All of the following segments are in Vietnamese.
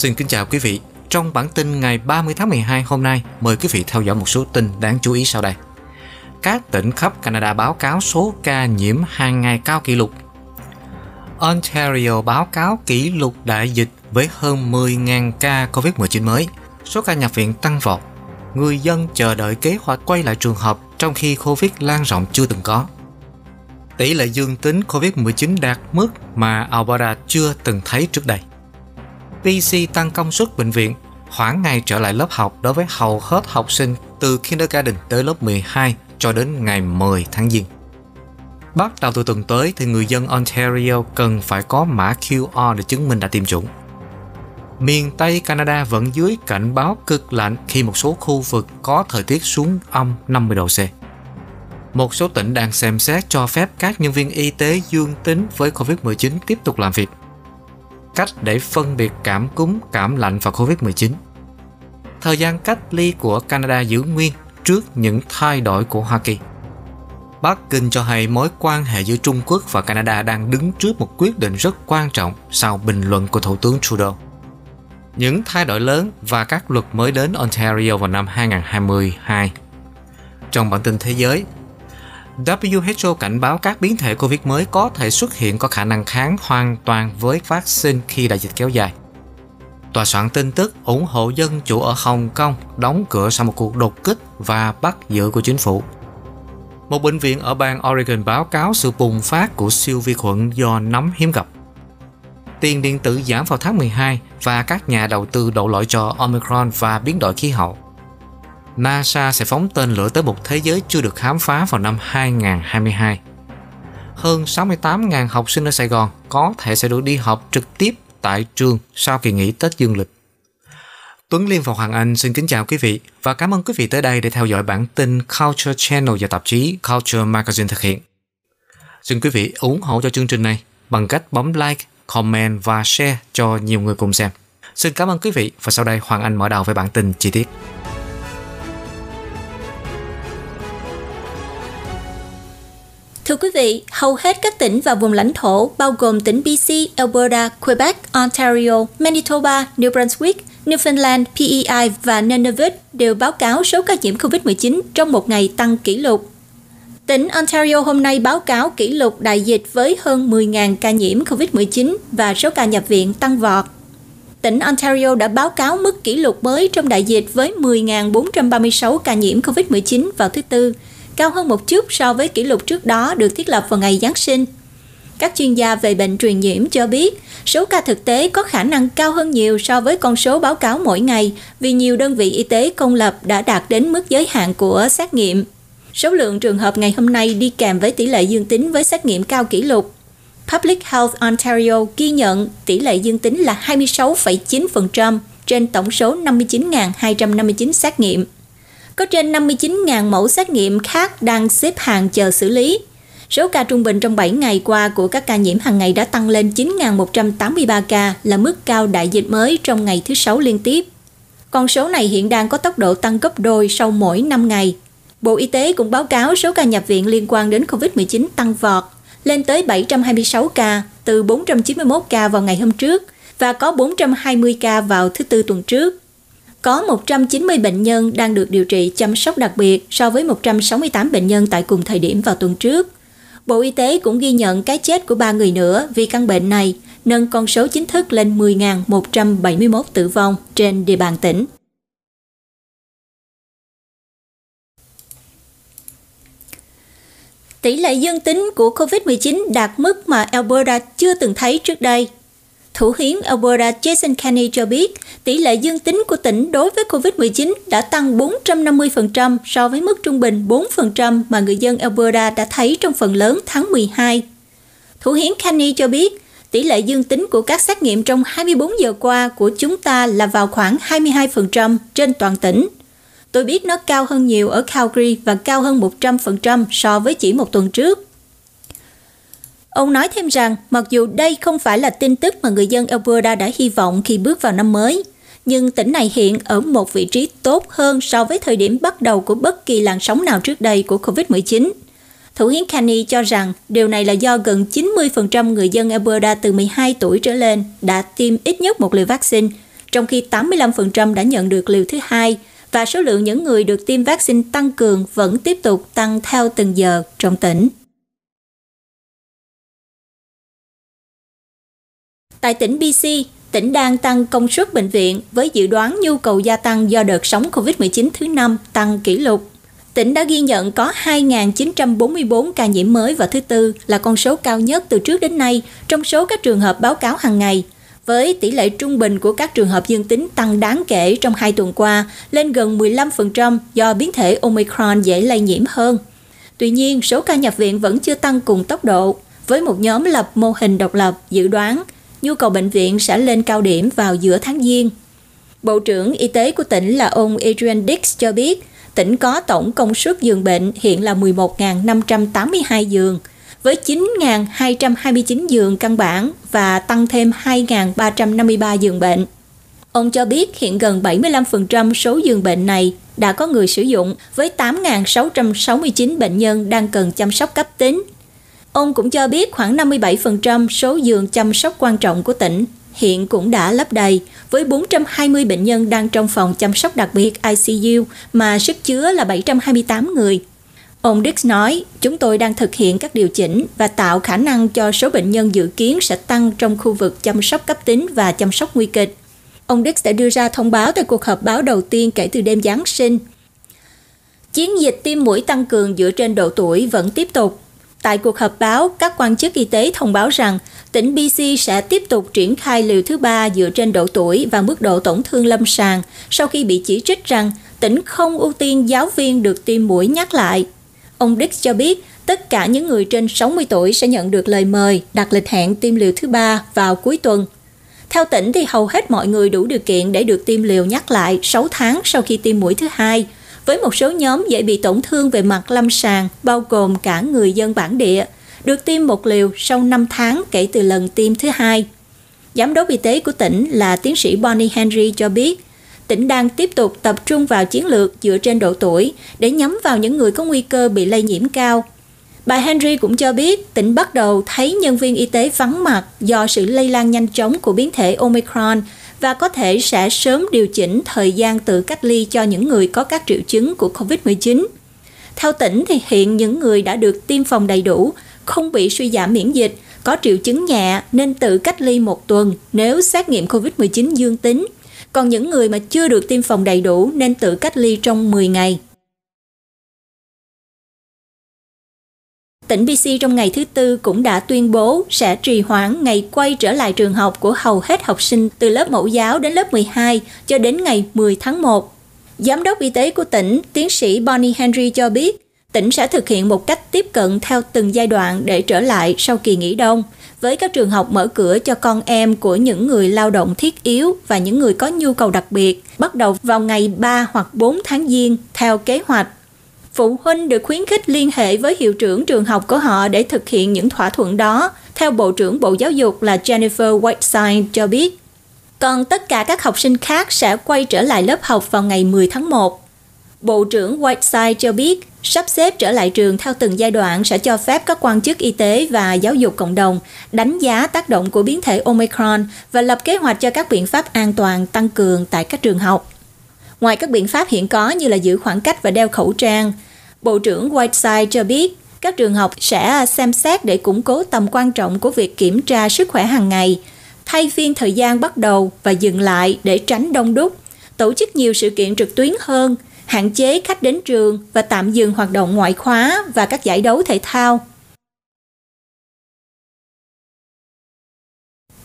Xin kính chào quý vị. Trong bản tin ngày 30 tháng 12 hôm nay, mời quý vị theo dõi một số tin đáng chú ý sau đây. Các tỉnh khắp Canada báo cáo số ca nhiễm hàng ngày cao kỷ lục. Ontario báo cáo kỷ lục đại dịch với hơn 10.000 ca COVID-19 mới. Số ca nhập viện tăng vọt. Người dân chờ đợi kế hoạch quay lại trường học trong khi COVID lan rộng chưa từng có. Tỷ lệ dương tính COVID-19 đạt mức mà Alberta chưa từng thấy trước đây. PC tăng công suất bệnh viện, hoãn ngày trở lại lớp học đối với hầu hết học sinh từ kindergarten tới lớp 12 cho đến ngày 10 tháng Giêng. Bắt đầu từ tuần tới thì người dân Ontario cần phải có mã QR để chứng minh đã tiêm chủng. Miền Tây Canada vẫn dưới cảnh báo cực lạnh khi một số khu vực có thời tiết xuống âm 50 độ C. Một số tỉnh đang xem xét cho phép các nhân viên y tế dương tính với COVID-19 tiếp tục làm việc cách để phân biệt cảm cúm, cảm lạnh và Covid-19. Thời gian cách ly của Canada giữ nguyên trước những thay đổi của Hoa Kỳ. Bắc Kinh cho hay mối quan hệ giữa Trung Quốc và Canada đang đứng trước một quyết định rất quan trọng sau bình luận của Thủ tướng Trudeau. Những thay đổi lớn và các luật mới đến Ontario vào năm 2022. Trong bản tin thế giới, WHO cảnh báo các biến thể Covid mới có thể xuất hiện có khả năng kháng hoàn toàn với vaccine khi đại dịch kéo dài. Tòa soạn tin tức ủng hộ dân chủ ở Hồng Kông đóng cửa sau một cuộc đột kích và bắt giữ của chính phủ. Một bệnh viện ở bang Oregon báo cáo sự bùng phát của siêu vi khuẩn do nấm hiếm gặp. Tiền điện tử giảm vào tháng 12 và các nhà đầu tư đổ lỗi cho Omicron và biến đổi khí hậu. NASA sẽ phóng tên lửa tới một thế giới chưa được khám phá vào năm 2022. Hơn 68.000 học sinh ở Sài Gòn có thể sẽ được đi học trực tiếp tại trường sau kỳ nghỉ Tết Dương lịch. Tuấn Liên và Hoàng Anh xin kính chào quý vị và cảm ơn quý vị tới đây để theo dõi bản tin Culture Channel và tạp chí Culture Magazine thực hiện. Xin quý vị ủng hộ cho chương trình này bằng cách bấm like, comment và share cho nhiều người cùng xem. Xin cảm ơn quý vị và sau đây Hoàng Anh mở đầu với bản tin chi tiết. Thưa quý vị, hầu hết các tỉnh và vùng lãnh thổ bao gồm tỉnh BC, Alberta, Quebec, Ontario, Manitoba, New Brunswick, Newfoundland, PEI và Nunavut đều báo cáo số ca nhiễm COVID-19 trong một ngày tăng kỷ lục. Tỉnh Ontario hôm nay báo cáo kỷ lục đại dịch với hơn 10.000 ca nhiễm COVID-19 và số ca nhập viện tăng vọt. Tỉnh Ontario đã báo cáo mức kỷ lục mới trong đại dịch với 10.436 ca nhiễm COVID-19 vào thứ Tư, cao hơn một chút so với kỷ lục trước đó được thiết lập vào ngày Giáng sinh. Các chuyên gia về bệnh truyền nhiễm cho biết, số ca thực tế có khả năng cao hơn nhiều so với con số báo cáo mỗi ngày vì nhiều đơn vị y tế công lập đã đạt đến mức giới hạn của xét nghiệm. Số lượng trường hợp ngày hôm nay đi kèm với tỷ lệ dương tính với xét nghiệm cao kỷ lục. Public Health Ontario ghi nhận tỷ lệ dương tính là 26,9% trên tổng số 59.259 xét nghiệm có trên 59.000 mẫu xét nghiệm khác đang xếp hàng chờ xử lý. Số ca trung bình trong 7 ngày qua của các ca nhiễm hàng ngày đã tăng lên 9.183 ca là mức cao đại dịch mới trong ngày thứ Sáu liên tiếp. Con số này hiện đang có tốc độ tăng gấp đôi sau mỗi 5 ngày. Bộ Y tế cũng báo cáo số ca nhập viện liên quan đến COVID-19 tăng vọt, lên tới 726 ca, từ 491 ca vào ngày hôm trước và có 420 ca vào thứ Tư tuần trước có 190 bệnh nhân đang được điều trị chăm sóc đặc biệt so với 168 bệnh nhân tại cùng thời điểm vào tuần trước. Bộ Y tế cũng ghi nhận cái chết của ba người nữa vì căn bệnh này, nâng con số chính thức lên 10.171 tử vong trên địa bàn tỉnh. Tỷ lệ dương tính của COVID-19 đạt mức mà Alberta chưa từng thấy trước đây Thủ hiến Alberta Jason Kenney cho biết, tỷ lệ dương tính của tỉnh đối với COVID-19 đã tăng 450% so với mức trung bình 4% mà người dân Alberta đã thấy trong phần lớn tháng 12. Thủ hiến Kenney cho biết, tỷ lệ dương tính của các xét nghiệm trong 24 giờ qua của chúng ta là vào khoảng 22% trên toàn tỉnh. Tôi biết nó cao hơn nhiều ở Calgary và cao hơn 100% so với chỉ một tuần trước. Ông nói thêm rằng, mặc dù đây không phải là tin tức mà người dân Alberta đã hy vọng khi bước vào năm mới, nhưng tỉnh này hiện ở một vị trí tốt hơn so với thời điểm bắt đầu của bất kỳ làn sóng nào trước đây của COVID-19. Thủ hiến Kenny cho rằng điều này là do gần 90% người dân Alberta từ 12 tuổi trở lên đã tiêm ít nhất một liều vaccine, trong khi 85% đã nhận được liều thứ hai và số lượng những người được tiêm vaccine tăng cường vẫn tiếp tục tăng theo từng giờ trong tỉnh. Tại tỉnh BC, tỉnh đang tăng công suất bệnh viện với dự đoán nhu cầu gia tăng do đợt sóng COVID-19 thứ năm tăng kỷ lục. Tỉnh đã ghi nhận có 2.944 ca nhiễm mới vào thứ Tư là con số cao nhất từ trước đến nay trong số các trường hợp báo cáo hàng ngày, với tỷ lệ trung bình của các trường hợp dương tính tăng đáng kể trong hai tuần qua lên gần 15% do biến thể Omicron dễ lây nhiễm hơn. Tuy nhiên, số ca nhập viện vẫn chưa tăng cùng tốc độ, với một nhóm lập mô hình độc lập dự đoán nhu cầu bệnh viện sẽ lên cao điểm vào giữa tháng Giêng. Bộ trưởng Y tế của tỉnh là ông Adrian Dix cho biết, tỉnh có tổng công suất giường bệnh hiện là 11.582 giường, với 9.229 giường căn bản và tăng thêm 2.353 giường bệnh. Ông cho biết hiện gần 75% số giường bệnh này đã có người sử dụng, với 8.669 bệnh nhân đang cần chăm sóc cấp tính Ông cũng cho biết khoảng 57% số giường chăm sóc quan trọng của tỉnh hiện cũng đã lấp đầy, với 420 bệnh nhân đang trong phòng chăm sóc đặc biệt ICU mà sức chứa là 728 người. Ông Dix nói, chúng tôi đang thực hiện các điều chỉnh và tạo khả năng cho số bệnh nhân dự kiến sẽ tăng trong khu vực chăm sóc cấp tính và chăm sóc nguy kịch. Ông Dix đã đưa ra thông báo tại cuộc họp báo đầu tiên kể từ đêm Giáng sinh. Chiến dịch tiêm mũi tăng cường dựa trên độ tuổi vẫn tiếp tục Tại cuộc họp báo, các quan chức y tế thông báo rằng tỉnh BC sẽ tiếp tục triển khai liều thứ ba dựa trên độ tuổi và mức độ tổn thương lâm sàng sau khi bị chỉ trích rằng tỉnh không ưu tiên giáo viên được tiêm mũi nhắc lại. Ông Dix cho biết tất cả những người trên 60 tuổi sẽ nhận được lời mời đặt lịch hẹn tiêm liều thứ ba vào cuối tuần. Theo tỉnh thì hầu hết mọi người đủ điều kiện để được tiêm liều nhắc lại 6 tháng sau khi tiêm mũi thứ hai – với một số nhóm dễ bị tổn thương về mặt lâm sàng, bao gồm cả người dân bản địa, được tiêm một liều sau 5 tháng kể từ lần tiêm thứ hai. Giám đốc y tế của tỉnh là tiến sĩ Bonnie Henry cho biết, tỉnh đang tiếp tục tập trung vào chiến lược dựa trên độ tuổi để nhắm vào những người có nguy cơ bị lây nhiễm cao. Bà Henry cũng cho biết tỉnh bắt đầu thấy nhân viên y tế vắng mặt do sự lây lan nhanh chóng của biến thể Omicron và có thể sẽ sớm điều chỉnh thời gian tự cách ly cho những người có các triệu chứng của COVID-19. Theo tỉnh thì hiện những người đã được tiêm phòng đầy đủ, không bị suy giảm miễn dịch, có triệu chứng nhẹ nên tự cách ly một tuần nếu xét nghiệm COVID-19 dương tính. Còn những người mà chưa được tiêm phòng đầy đủ nên tự cách ly trong 10 ngày. Tỉnh BC trong ngày thứ Tư cũng đã tuyên bố sẽ trì hoãn ngày quay trở lại trường học của hầu hết học sinh từ lớp mẫu giáo đến lớp 12 cho đến ngày 10 tháng 1. Giám đốc y tế của tỉnh, tiến sĩ Bonnie Henry cho biết, tỉnh sẽ thực hiện một cách tiếp cận theo từng giai đoạn để trở lại sau kỳ nghỉ đông, với các trường học mở cửa cho con em của những người lao động thiết yếu và những người có nhu cầu đặc biệt, bắt đầu vào ngày 3 hoặc 4 tháng Giêng theo kế hoạch phụ huynh được khuyến khích liên hệ với hiệu trưởng trường học của họ để thực hiện những thỏa thuận đó, theo Bộ trưởng Bộ Giáo dục là Jennifer Whiteside cho biết. Còn tất cả các học sinh khác sẽ quay trở lại lớp học vào ngày 10 tháng 1. Bộ trưởng Whiteside cho biết sắp xếp trở lại trường theo từng giai đoạn sẽ cho phép các quan chức y tế và giáo dục cộng đồng đánh giá tác động của biến thể Omicron và lập kế hoạch cho các biện pháp an toàn tăng cường tại các trường học. Ngoài các biện pháp hiện có như là giữ khoảng cách và đeo khẩu trang, Bộ trưởng Whiteside cho biết các trường học sẽ xem xét để củng cố tầm quan trọng của việc kiểm tra sức khỏe hàng ngày, thay phiên thời gian bắt đầu và dừng lại để tránh đông đúc, tổ chức nhiều sự kiện trực tuyến hơn, hạn chế khách đến trường và tạm dừng hoạt động ngoại khóa và các giải đấu thể thao.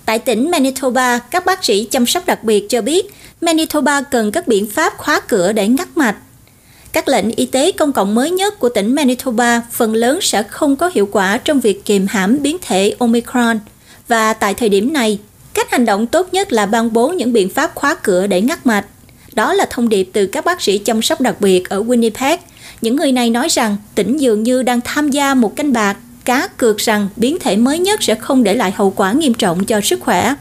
Tại tỉnh Manitoba, các bác sĩ chăm sóc đặc biệt cho biết Manitoba cần các biện pháp khóa cửa để ngắt mạch. Các lệnh y tế công cộng mới nhất của tỉnh Manitoba phần lớn sẽ không có hiệu quả trong việc kiềm hãm biến thể Omicron. Và tại thời điểm này, cách hành động tốt nhất là ban bố những biện pháp khóa cửa để ngắt mạch. Đó là thông điệp từ các bác sĩ chăm sóc đặc biệt ở Winnipeg. Những người này nói rằng tỉnh dường như đang tham gia một canh bạc cá cược rằng biến thể mới nhất sẽ không để lại hậu quả nghiêm trọng cho sức khỏe.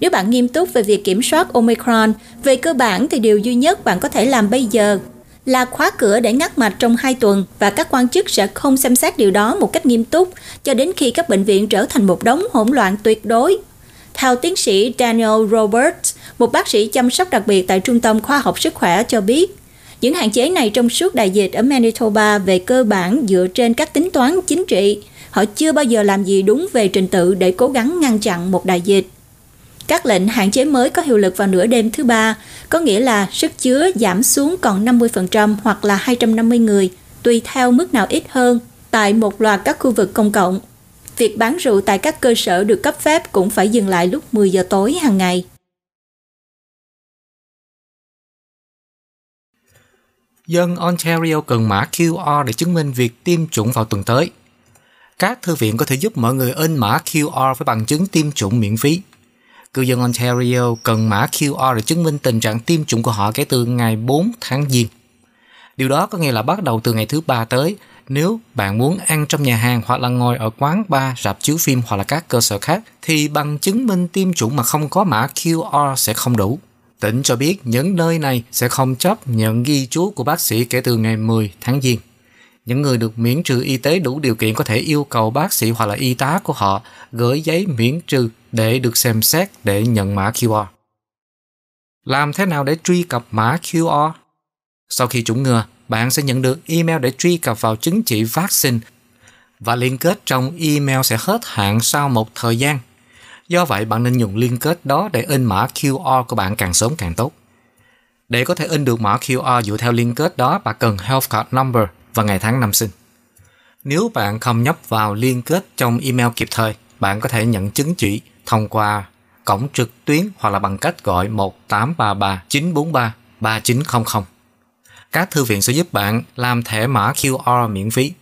Nếu bạn nghiêm túc về việc kiểm soát Omicron, về cơ bản thì điều duy nhất bạn có thể làm bây giờ là khóa cửa để ngắt mạch trong 2 tuần và các quan chức sẽ không xem xét điều đó một cách nghiêm túc cho đến khi các bệnh viện trở thành một đống hỗn loạn tuyệt đối. Theo tiến sĩ Daniel Roberts, một bác sĩ chăm sóc đặc biệt tại Trung tâm Khoa học Sức khỏe cho biết, những hạn chế này trong suốt đại dịch ở Manitoba về cơ bản dựa trên các tính toán chính trị. Họ chưa bao giờ làm gì đúng về trình tự để cố gắng ngăn chặn một đại dịch. Các lệnh hạn chế mới có hiệu lực vào nửa đêm thứ ba, có nghĩa là sức chứa giảm xuống còn 50% hoặc là 250 người, tùy theo mức nào ít hơn, tại một loạt các khu vực công cộng. Việc bán rượu tại các cơ sở được cấp phép cũng phải dừng lại lúc 10 giờ tối hàng ngày. Dân Ontario cần mã QR để chứng minh việc tiêm chủng vào tuần tới. Các thư viện có thể giúp mọi người in mã QR với bằng chứng tiêm chủng miễn phí. Cư dân Ontario cần mã QR để chứng minh tình trạng tiêm chủng của họ kể từ ngày 4 tháng Giêng. Điều đó có nghĩa là bắt đầu từ ngày thứ ba tới, nếu bạn muốn ăn trong nhà hàng hoặc là ngồi ở quán bar, rạp chiếu phim hoặc là các cơ sở khác, thì bằng chứng minh tiêm chủng mà không có mã QR sẽ không đủ. Tỉnh cho biết những nơi này sẽ không chấp nhận ghi chú của bác sĩ kể từ ngày 10 tháng Giêng. Những người được miễn trừ y tế đủ điều kiện có thể yêu cầu bác sĩ hoặc là y tá của họ gửi giấy miễn trừ để được xem xét để nhận mã QR. Làm thế nào để truy cập mã QR? Sau khi chủng ngừa, bạn sẽ nhận được email để truy cập vào chứng chỉ vaccine và liên kết trong email sẽ hết hạn sau một thời gian. Do vậy, bạn nên dùng liên kết đó để in mã QR của bạn càng sớm càng tốt. Để có thể in được mã QR dựa theo liên kết đó, bạn cần Health Card Number và ngày tháng năm sinh. Nếu bạn không nhấp vào liên kết trong email kịp thời, bạn có thể nhận chứng chỉ thông qua cổng trực tuyến hoặc là bằng cách gọi 1833 943 3900. Các thư viện sẽ giúp bạn làm thẻ mã QR miễn phí.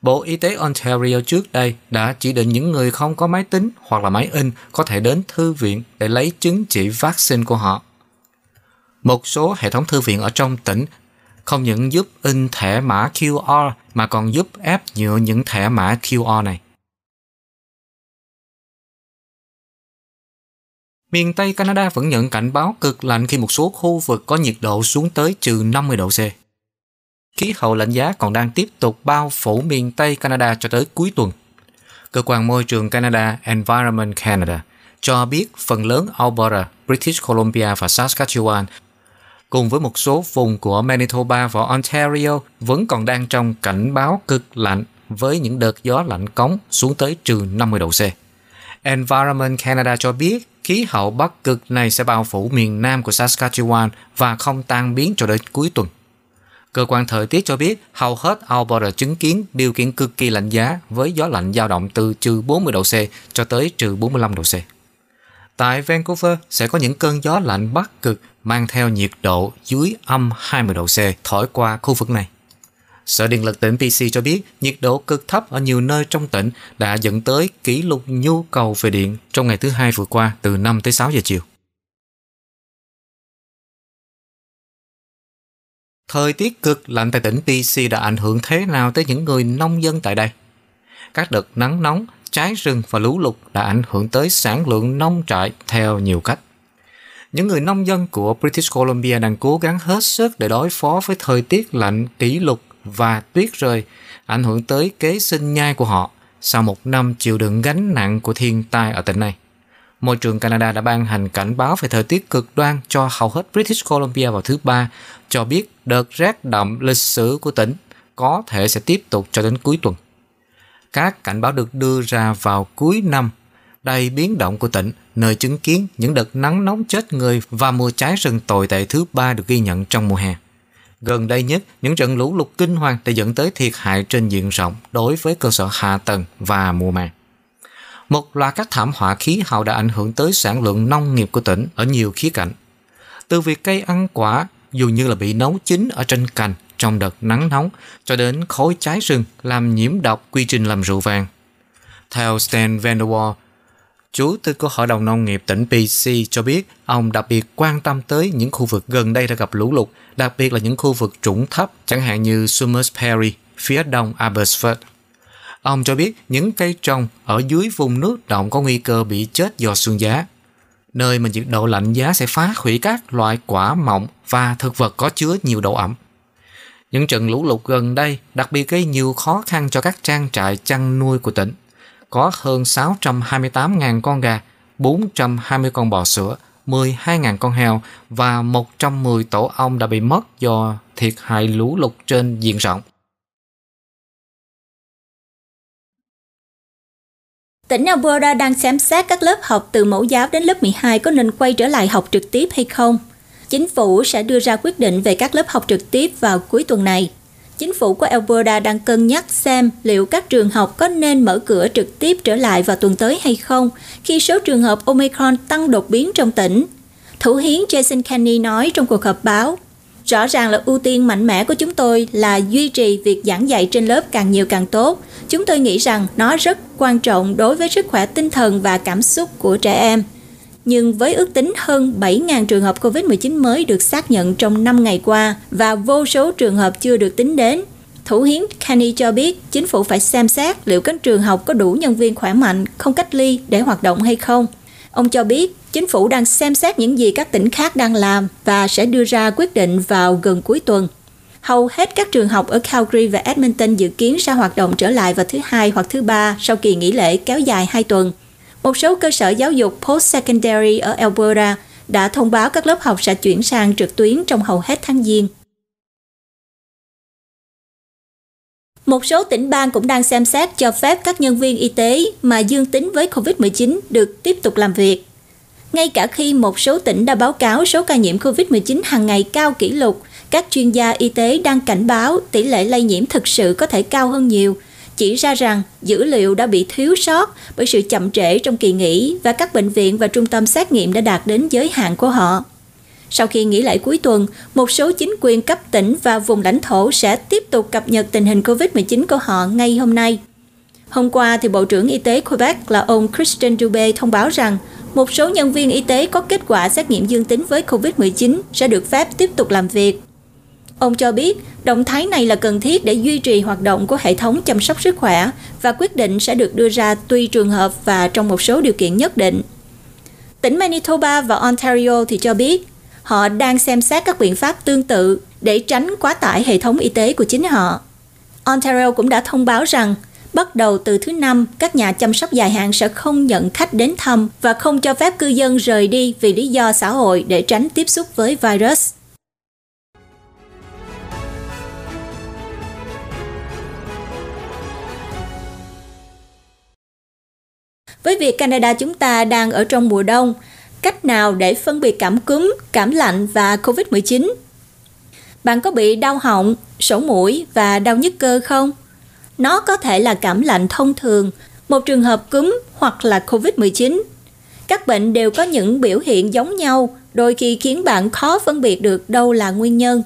Bộ Y tế Ontario trước đây đã chỉ định những người không có máy tính hoặc là máy in có thể đến thư viện để lấy chứng chỉ vaccine của họ. Một số hệ thống thư viện ở trong tỉnh không những giúp in thẻ mã QR mà còn giúp ép nhựa những thẻ mã QR này. Miền Tây Canada vẫn nhận cảnh báo cực lạnh khi một số khu vực có nhiệt độ xuống tới trừ 50 độ C. Khí hậu lạnh giá còn đang tiếp tục bao phủ miền Tây Canada cho tới cuối tuần. Cơ quan môi trường Canada Environment Canada cho biết phần lớn Alberta, British Columbia và Saskatchewan cùng với một số vùng của Manitoba và Ontario vẫn còn đang trong cảnh báo cực lạnh với những đợt gió lạnh cống xuống tới trừ 50 độ C. Environment Canada cho biết khí hậu bắc cực này sẽ bao phủ miền nam của Saskatchewan và không tan biến cho đến cuối tuần. Cơ quan thời tiết cho biết, hầu hết Alberta chứng kiến điều kiện cực kỳ lạnh giá với gió lạnh dao động từ trừ 40 độ C cho tới trừ 45 độ C. Tại Vancouver sẽ có những cơn gió lạnh bắc cực mang theo nhiệt độ dưới âm 20 độ C thổi qua khu vực này. Sở Điện lực tỉnh PC cho biết, nhiệt độ cực thấp ở nhiều nơi trong tỉnh đã dẫn tới kỷ lục nhu cầu về điện trong ngày thứ hai vừa qua từ 5 tới 6 giờ chiều. Thời tiết cực lạnh tại tỉnh PC đã ảnh hưởng thế nào tới những người nông dân tại đây? Các đợt nắng nóng, cháy rừng và lũ lụt đã ảnh hưởng tới sản lượng nông trại theo nhiều cách. Những người nông dân của British Columbia đang cố gắng hết sức để đối phó với thời tiết lạnh kỷ lục và tuyết rơi, ảnh hưởng tới kế sinh nhai của họ sau một năm chịu đựng gánh nặng của thiên tai ở tỉnh này. Môi trường Canada đã ban hành cảnh báo về thời tiết cực đoan cho hầu hết British Columbia vào thứ ba, cho biết đợt rét đậm lịch sử của tỉnh có thể sẽ tiếp tục cho đến cuối tuần. Các cảnh báo được đưa ra vào cuối năm đầy biến động của tỉnh, nơi chứng kiến những đợt nắng nóng chết người và mùa cháy rừng tồi tệ thứ ba được ghi nhận trong mùa hè. Gần đây nhất, những trận lũ lụt kinh hoàng đã dẫn tới thiệt hại trên diện rộng đối với cơ sở hạ tầng và mùa màng. Một loạt các thảm họa khí hậu đã ảnh hưởng tới sản lượng nông nghiệp của tỉnh ở nhiều khía cạnh. Từ việc cây ăn quả dù như là bị nấu chín ở trên cành trong đợt nắng nóng cho đến khối trái rừng làm nhiễm độc quy trình làm rượu vàng. Theo Stan Vanderwall, Chủ tịch của Hội đồng Nông nghiệp tỉnh PC cho biết ông đặc biệt quan tâm tới những khu vực gần đây đã gặp lũ lụt, đặc biệt là những khu vực trũng thấp, chẳng hạn như Summers Perry, phía đông Abbotsford. Ông cho biết những cây trồng ở dưới vùng nước động có nguy cơ bị chết do sương giá. Nơi mà nhiệt độ lạnh giá sẽ phá hủy các loại quả mọng và thực vật có chứa nhiều độ ẩm. Những trận lũ lụt gần đây đặc biệt gây nhiều khó khăn cho các trang trại chăn nuôi của tỉnh có hơn 628.000 con gà, 420 con bò sữa 12.000 con heo và 110 tổ ong đã bị mất do thiệt hại lũ lụt trên diện rộng. Tỉnh Alberta đang xem xét các lớp học từ mẫu giáo đến lớp 12 có nên quay trở lại học trực tiếp hay không. Chính phủ sẽ đưa ra quyết định về các lớp học trực tiếp vào cuối tuần này. Chính phủ của Alberta đang cân nhắc xem liệu các trường học có nên mở cửa trực tiếp trở lại vào tuần tới hay không khi số trường hợp Omicron tăng đột biến trong tỉnh. Thủ hiến Jason Kenney nói trong cuộc họp báo, Rõ ràng là ưu tiên mạnh mẽ của chúng tôi là duy trì việc giảng dạy trên lớp càng nhiều càng tốt. Chúng tôi nghĩ rằng nó rất quan trọng đối với sức khỏe tinh thần và cảm xúc của trẻ em. Nhưng với ước tính hơn 7.000 trường hợp COVID-19 mới được xác nhận trong 5 ngày qua và vô số trường hợp chưa được tính đến, Thủ hiến Kenny cho biết chính phủ phải xem xét liệu các trường học có đủ nhân viên khỏe mạnh, không cách ly để hoạt động hay không. Ông cho biết chính phủ đang xem xét những gì các tỉnh khác đang làm và sẽ đưa ra quyết định vào gần cuối tuần. Hầu hết các trường học ở Calgary và Edmonton dự kiến sẽ hoạt động trở lại vào thứ hai hoặc thứ ba sau kỳ nghỉ lễ kéo dài 2 tuần. Một số cơ sở giáo dục post-secondary ở Alberta đã thông báo các lớp học sẽ chuyển sang trực tuyến trong hầu hết tháng Giêng. Một số tỉnh bang cũng đang xem xét cho phép các nhân viên y tế mà dương tính với COVID-19 được tiếp tục làm việc. Ngay cả khi một số tỉnh đã báo cáo số ca nhiễm COVID-19 hàng ngày cao kỷ lục, các chuyên gia y tế đang cảnh báo tỷ lệ lây nhiễm thực sự có thể cao hơn nhiều, chỉ ra rằng dữ liệu đã bị thiếu sót bởi sự chậm trễ trong kỳ nghỉ và các bệnh viện và trung tâm xét nghiệm đã đạt đến giới hạn của họ. Sau khi nghỉ lễ cuối tuần, một số chính quyền cấp tỉnh và vùng lãnh thổ sẽ tiếp tục cập nhật tình hình COVID-19 của họ ngay hôm nay. Hôm qua, thì Bộ trưởng Y tế Quebec là ông Christian Dubé thông báo rằng một số nhân viên y tế có kết quả xét nghiệm dương tính với COVID-19 sẽ được phép tiếp tục làm việc. Ông cho biết, động thái này là cần thiết để duy trì hoạt động của hệ thống chăm sóc sức khỏe và quyết định sẽ được đưa ra tùy trường hợp và trong một số điều kiện nhất định. Tỉnh Manitoba và Ontario thì cho biết, họ đang xem xét các biện pháp tương tự để tránh quá tải hệ thống y tế của chính họ. Ontario cũng đã thông báo rằng bắt đầu từ thứ năm, các nhà chăm sóc dài hạn sẽ không nhận khách đến thăm và không cho phép cư dân rời đi vì lý do xã hội để tránh tiếp xúc với virus. Với việc Canada chúng ta đang ở trong mùa đông, cách nào để phân biệt cảm cúm, cảm lạnh và COVID-19? Bạn có bị đau họng, sổ mũi và đau nhức cơ không? Nó có thể là cảm lạnh thông thường, một trường hợp cúm hoặc là COVID-19. Các bệnh đều có những biểu hiện giống nhau, đôi khi khiến bạn khó phân biệt được đâu là nguyên nhân.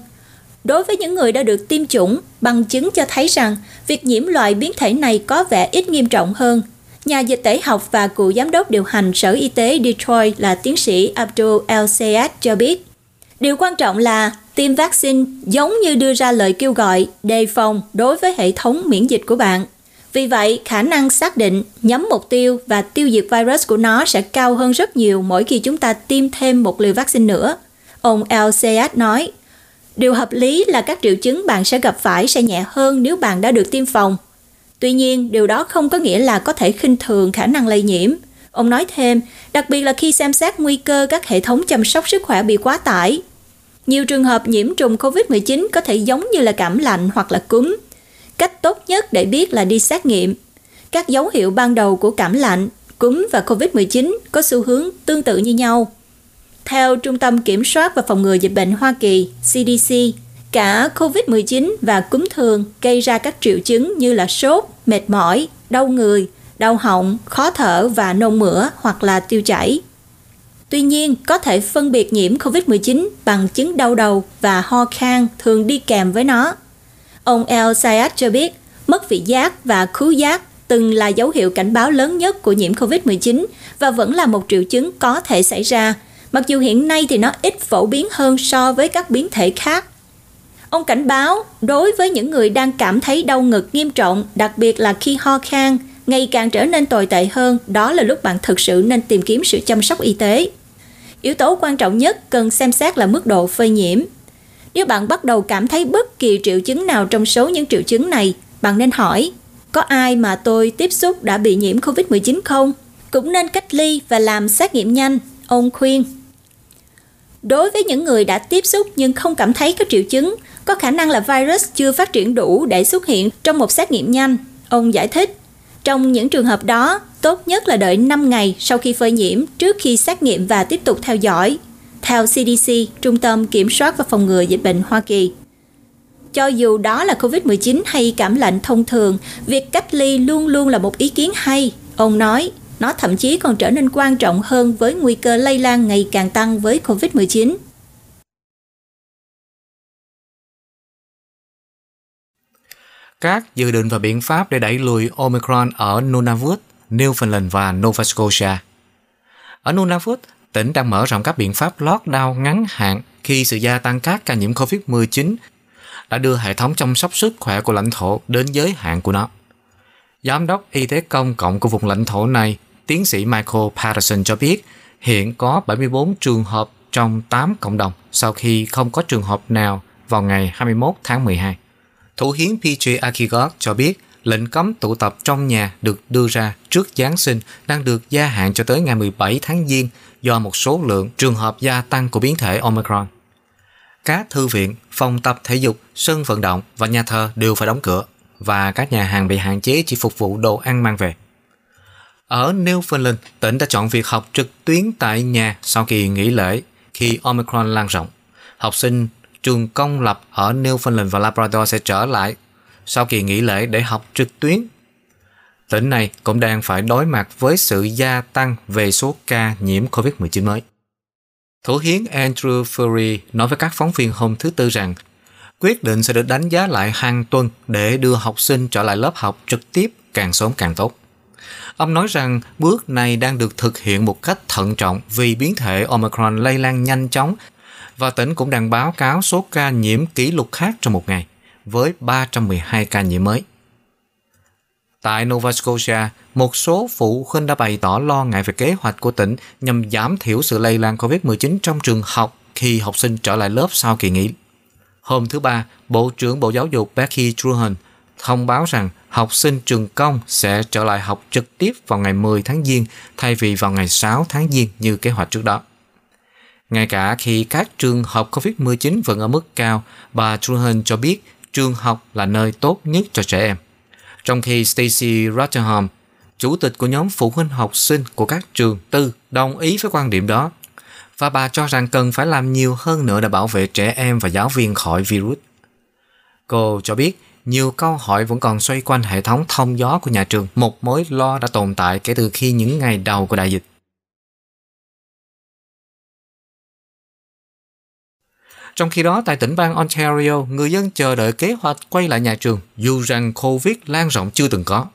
Đối với những người đã được tiêm chủng, bằng chứng cho thấy rằng việc nhiễm loại biến thể này có vẻ ít nghiêm trọng hơn Nhà dịch tễ học và cựu giám đốc điều hành Sở Y tế Detroit là tiến sĩ Abdul El Sayed cho biết. Điều quan trọng là tiêm vaccine giống như đưa ra lời kêu gọi đề phòng đối với hệ thống miễn dịch của bạn. Vì vậy, khả năng xác định, nhắm mục tiêu và tiêu diệt virus của nó sẽ cao hơn rất nhiều mỗi khi chúng ta tiêm thêm một liều vaccine nữa. Ông LCS nói, Điều hợp lý là các triệu chứng bạn sẽ gặp phải sẽ nhẹ hơn nếu bạn đã được tiêm phòng Tuy nhiên, điều đó không có nghĩa là có thể khinh thường khả năng lây nhiễm. Ông nói thêm, đặc biệt là khi xem xét nguy cơ các hệ thống chăm sóc sức khỏe bị quá tải. Nhiều trường hợp nhiễm trùng COVID-19 có thể giống như là cảm lạnh hoặc là cúm. Cách tốt nhất để biết là đi xét nghiệm. Các dấu hiệu ban đầu của cảm lạnh, cúm và COVID-19 có xu hướng tương tự như nhau. Theo Trung tâm Kiểm soát và Phòng ngừa Dịch bệnh Hoa Kỳ, CDC, Cả COVID-19 và cúm thường gây ra các triệu chứng như là sốt, mệt mỏi, đau người, đau họng, khó thở và nôn mửa hoặc là tiêu chảy. Tuy nhiên, có thể phân biệt nhiễm COVID-19 bằng chứng đau đầu và ho khan thường đi kèm với nó. Ông El Sayed cho biết, mất vị giác và khứu giác từng là dấu hiệu cảnh báo lớn nhất của nhiễm COVID-19 và vẫn là một triệu chứng có thể xảy ra, mặc dù hiện nay thì nó ít phổ biến hơn so với các biến thể khác Ông cảnh báo đối với những người đang cảm thấy đau ngực nghiêm trọng, đặc biệt là khi ho khan, ngày càng trở nên tồi tệ hơn, đó là lúc bạn thực sự nên tìm kiếm sự chăm sóc y tế. Yếu tố quan trọng nhất cần xem xét là mức độ phơi nhiễm. Nếu bạn bắt đầu cảm thấy bất kỳ triệu chứng nào trong số những triệu chứng này, bạn nên hỏi, có ai mà tôi tiếp xúc đã bị nhiễm COVID-19 không? Cũng nên cách ly và làm xét nghiệm nhanh, ông khuyên. Đối với những người đã tiếp xúc nhưng không cảm thấy có triệu chứng, có khả năng là virus chưa phát triển đủ để xuất hiện trong một xét nghiệm nhanh, ông giải thích. Trong những trường hợp đó, tốt nhất là đợi 5 ngày sau khi phơi nhiễm trước khi xét nghiệm và tiếp tục theo dõi. Theo CDC, Trung tâm Kiểm soát và Phòng ngừa Dịch bệnh Hoa Kỳ. Cho dù đó là COVID-19 hay cảm lạnh thông thường, việc cách ly luôn luôn là một ý kiến hay. Ông nói, nó thậm chí còn trở nên quan trọng hơn với nguy cơ lây lan ngày càng tăng với COVID-19. Các dự định và biện pháp để đẩy lùi Omicron ở Nunavut, Newfoundland và Nova Scotia. Ở Nunavut, tỉnh đang mở rộng các biện pháp lockdown ngắn hạn khi sự gia tăng các ca nhiễm COVID-19 đã đưa hệ thống chăm sóc sức khỏe của lãnh thổ đến giới hạn của nó. Giám đốc y tế công cộng của vùng lãnh thổ này, tiến sĩ Michael Patterson cho biết hiện có 74 trường hợp trong 8 cộng đồng sau khi không có trường hợp nào vào ngày 21 tháng 12. Thủ hiến PJ Akigok cho biết lệnh cấm tụ tập trong nhà được đưa ra trước Giáng sinh đang được gia hạn cho tới ngày 17 tháng Giêng do một số lượng trường hợp gia tăng của biến thể Omicron. Các thư viện, phòng tập thể dục, sân vận động và nhà thờ đều phải đóng cửa và các nhà hàng bị hạn chế chỉ phục vụ đồ ăn mang về. Ở Newfoundland, tỉnh đã chọn việc học trực tuyến tại nhà sau kỳ nghỉ lễ khi Omicron lan rộng. Học sinh trường công lập ở Newfoundland và Labrador sẽ trở lại sau kỳ nghỉ lễ để học trực tuyến. Tỉnh này cũng đang phải đối mặt với sự gia tăng về số ca nhiễm COVID-19 mới. Thủ hiến Andrew Fury nói với các phóng viên hôm thứ Tư rằng, quyết định sẽ được đánh giá lại hàng tuần để đưa học sinh trở lại lớp học trực tiếp càng sớm càng tốt. Ông nói rằng bước này đang được thực hiện một cách thận trọng vì biến thể Omicron lây lan nhanh chóng và tỉnh cũng đang báo cáo số ca nhiễm kỷ lục khác trong một ngày với 312 ca nhiễm mới. Tại Nova Scotia, một số phụ huynh đã bày tỏ lo ngại về kế hoạch của tỉnh nhằm giảm thiểu sự lây lan COVID-19 trong trường học khi học sinh trở lại lớp sau kỳ nghỉ. Hôm thứ Ba, Bộ trưởng Bộ Giáo dục Becky Truhan thông báo rằng học sinh trường công sẽ trở lại học trực tiếp vào ngày 10 tháng Giêng thay vì vào ngày 6 tháng Giêng như kế hoạch trước đó. Ngay cả khi các trường học COVID-19 vẫn ở mức cao, bà Truhan cho biết trường học là nơi tốt nhất cho trẻ em. Trong khi Stacy Rotherham, chủ tịch của nhóm phụ huynh học sinh của các trường tư, đồng ý với quan điểm đó. Và bà cho rằng cần phải làm nhiều hơn nữa để bảo vệ trẻ em và giáo viên khỏi virus. Cô cho biết nhiều câu hỏi vẫn còn xoay quanh hệ thống thông gió của nhà trường, một mối lo đã tồn tại kể từ khi những ngày đầu của đại dịch. Trong khi đó, tại tỉnh bang Ontario, người dân chờ đợi kế hoạch quay lại nhà trường dù rằng COVID lan rộng chưa từng có.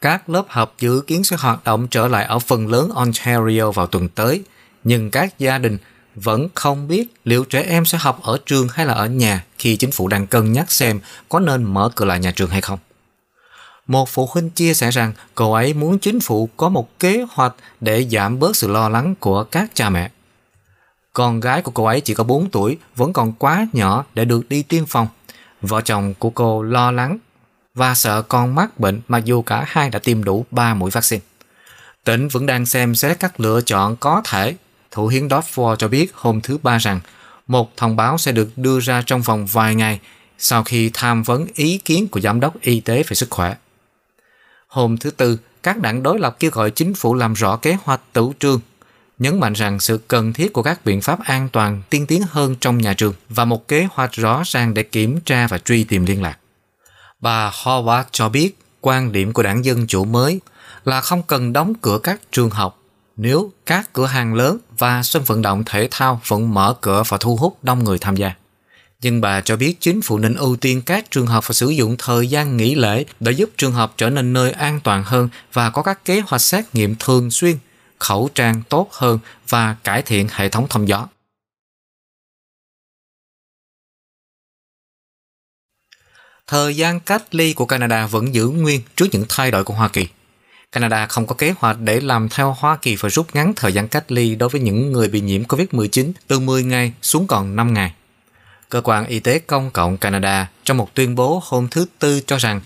Các lớp học dự kiến sẽ hoạt động trở lại ở phần lớn Ontario vào tuần tới, nhưng các gia đình vẫn không biết liệu trẻ em sẽ học ở trường hay là ở nhà khi chính phủ đang cân nhắc xem có nên mở cửa lại nhà trường hay không. Một phụ huynh chia sẻ rằng cậu ấy muốn chính phủ có một kế hoạch để giảm bớt sự lo lắng của các cha mẹ. Con gái của cô ấy chỉ có 4 tuổi, vẫn còn quá nhỏ để được đi tiêm phòng. Vợ chồng của cô lo lắng và sợ con mắc bệnh mặc dù cả hai đã tiêm đủ 3 mũi vaccine. Tỉnh vẫn đang xem xét các lựa chọn có thể. Thủ hiến Dartford cho biết hôm thứ Ba rằng một thông báo sẽ được đưa ra trong vòng vài ngày sau khi tham vấn ý kiến của giám đốc y tế về sức khỏe. Hôm thứ Tư, các đảng đối lập kêu gọi chính phủ làm rõ kế hoạch tử trương nhấn mạnh rằng sự cần thiết của các biện pháp an toàn, tiên tiến hơn trong nhà trường và một kế hoạch rõ ràng để kiểm tra và truy tìm liên lạc. Bà Howard cho biết, quan điểm của đảng Dân Chủ mới là không cần đóng cửa các trường học nếu các cửa hàng lớn và sân vận động thể thao vẫn mở cửa và thu hút đông người tham gia. Nhưng bà cho biết chính phủ nên ưu tiên các trường học và sử dụng thời gian nghỉ lễ để giúp trường học trở nên nơi an toàn hơn và có các kế hoạch xét nghiệm thường xuyên khẩu trang tốt hơn và cải thiện hệ thống thông gió. Thời gian cách ly của Canada vẫn giữ nguyên trước những thay đổi của Hoa Kỳ. Canada không có kế hoạch để làm theo Hoa Kỳ và rút ngắn thời gian cách ly đối với những người bị nhiễm COVID-19 từ 10 ngày xuống còn 5 ngày. Cơ quan Y tế Công cộng Canada trong một tuyên bố hôm thứ Tư cho rằng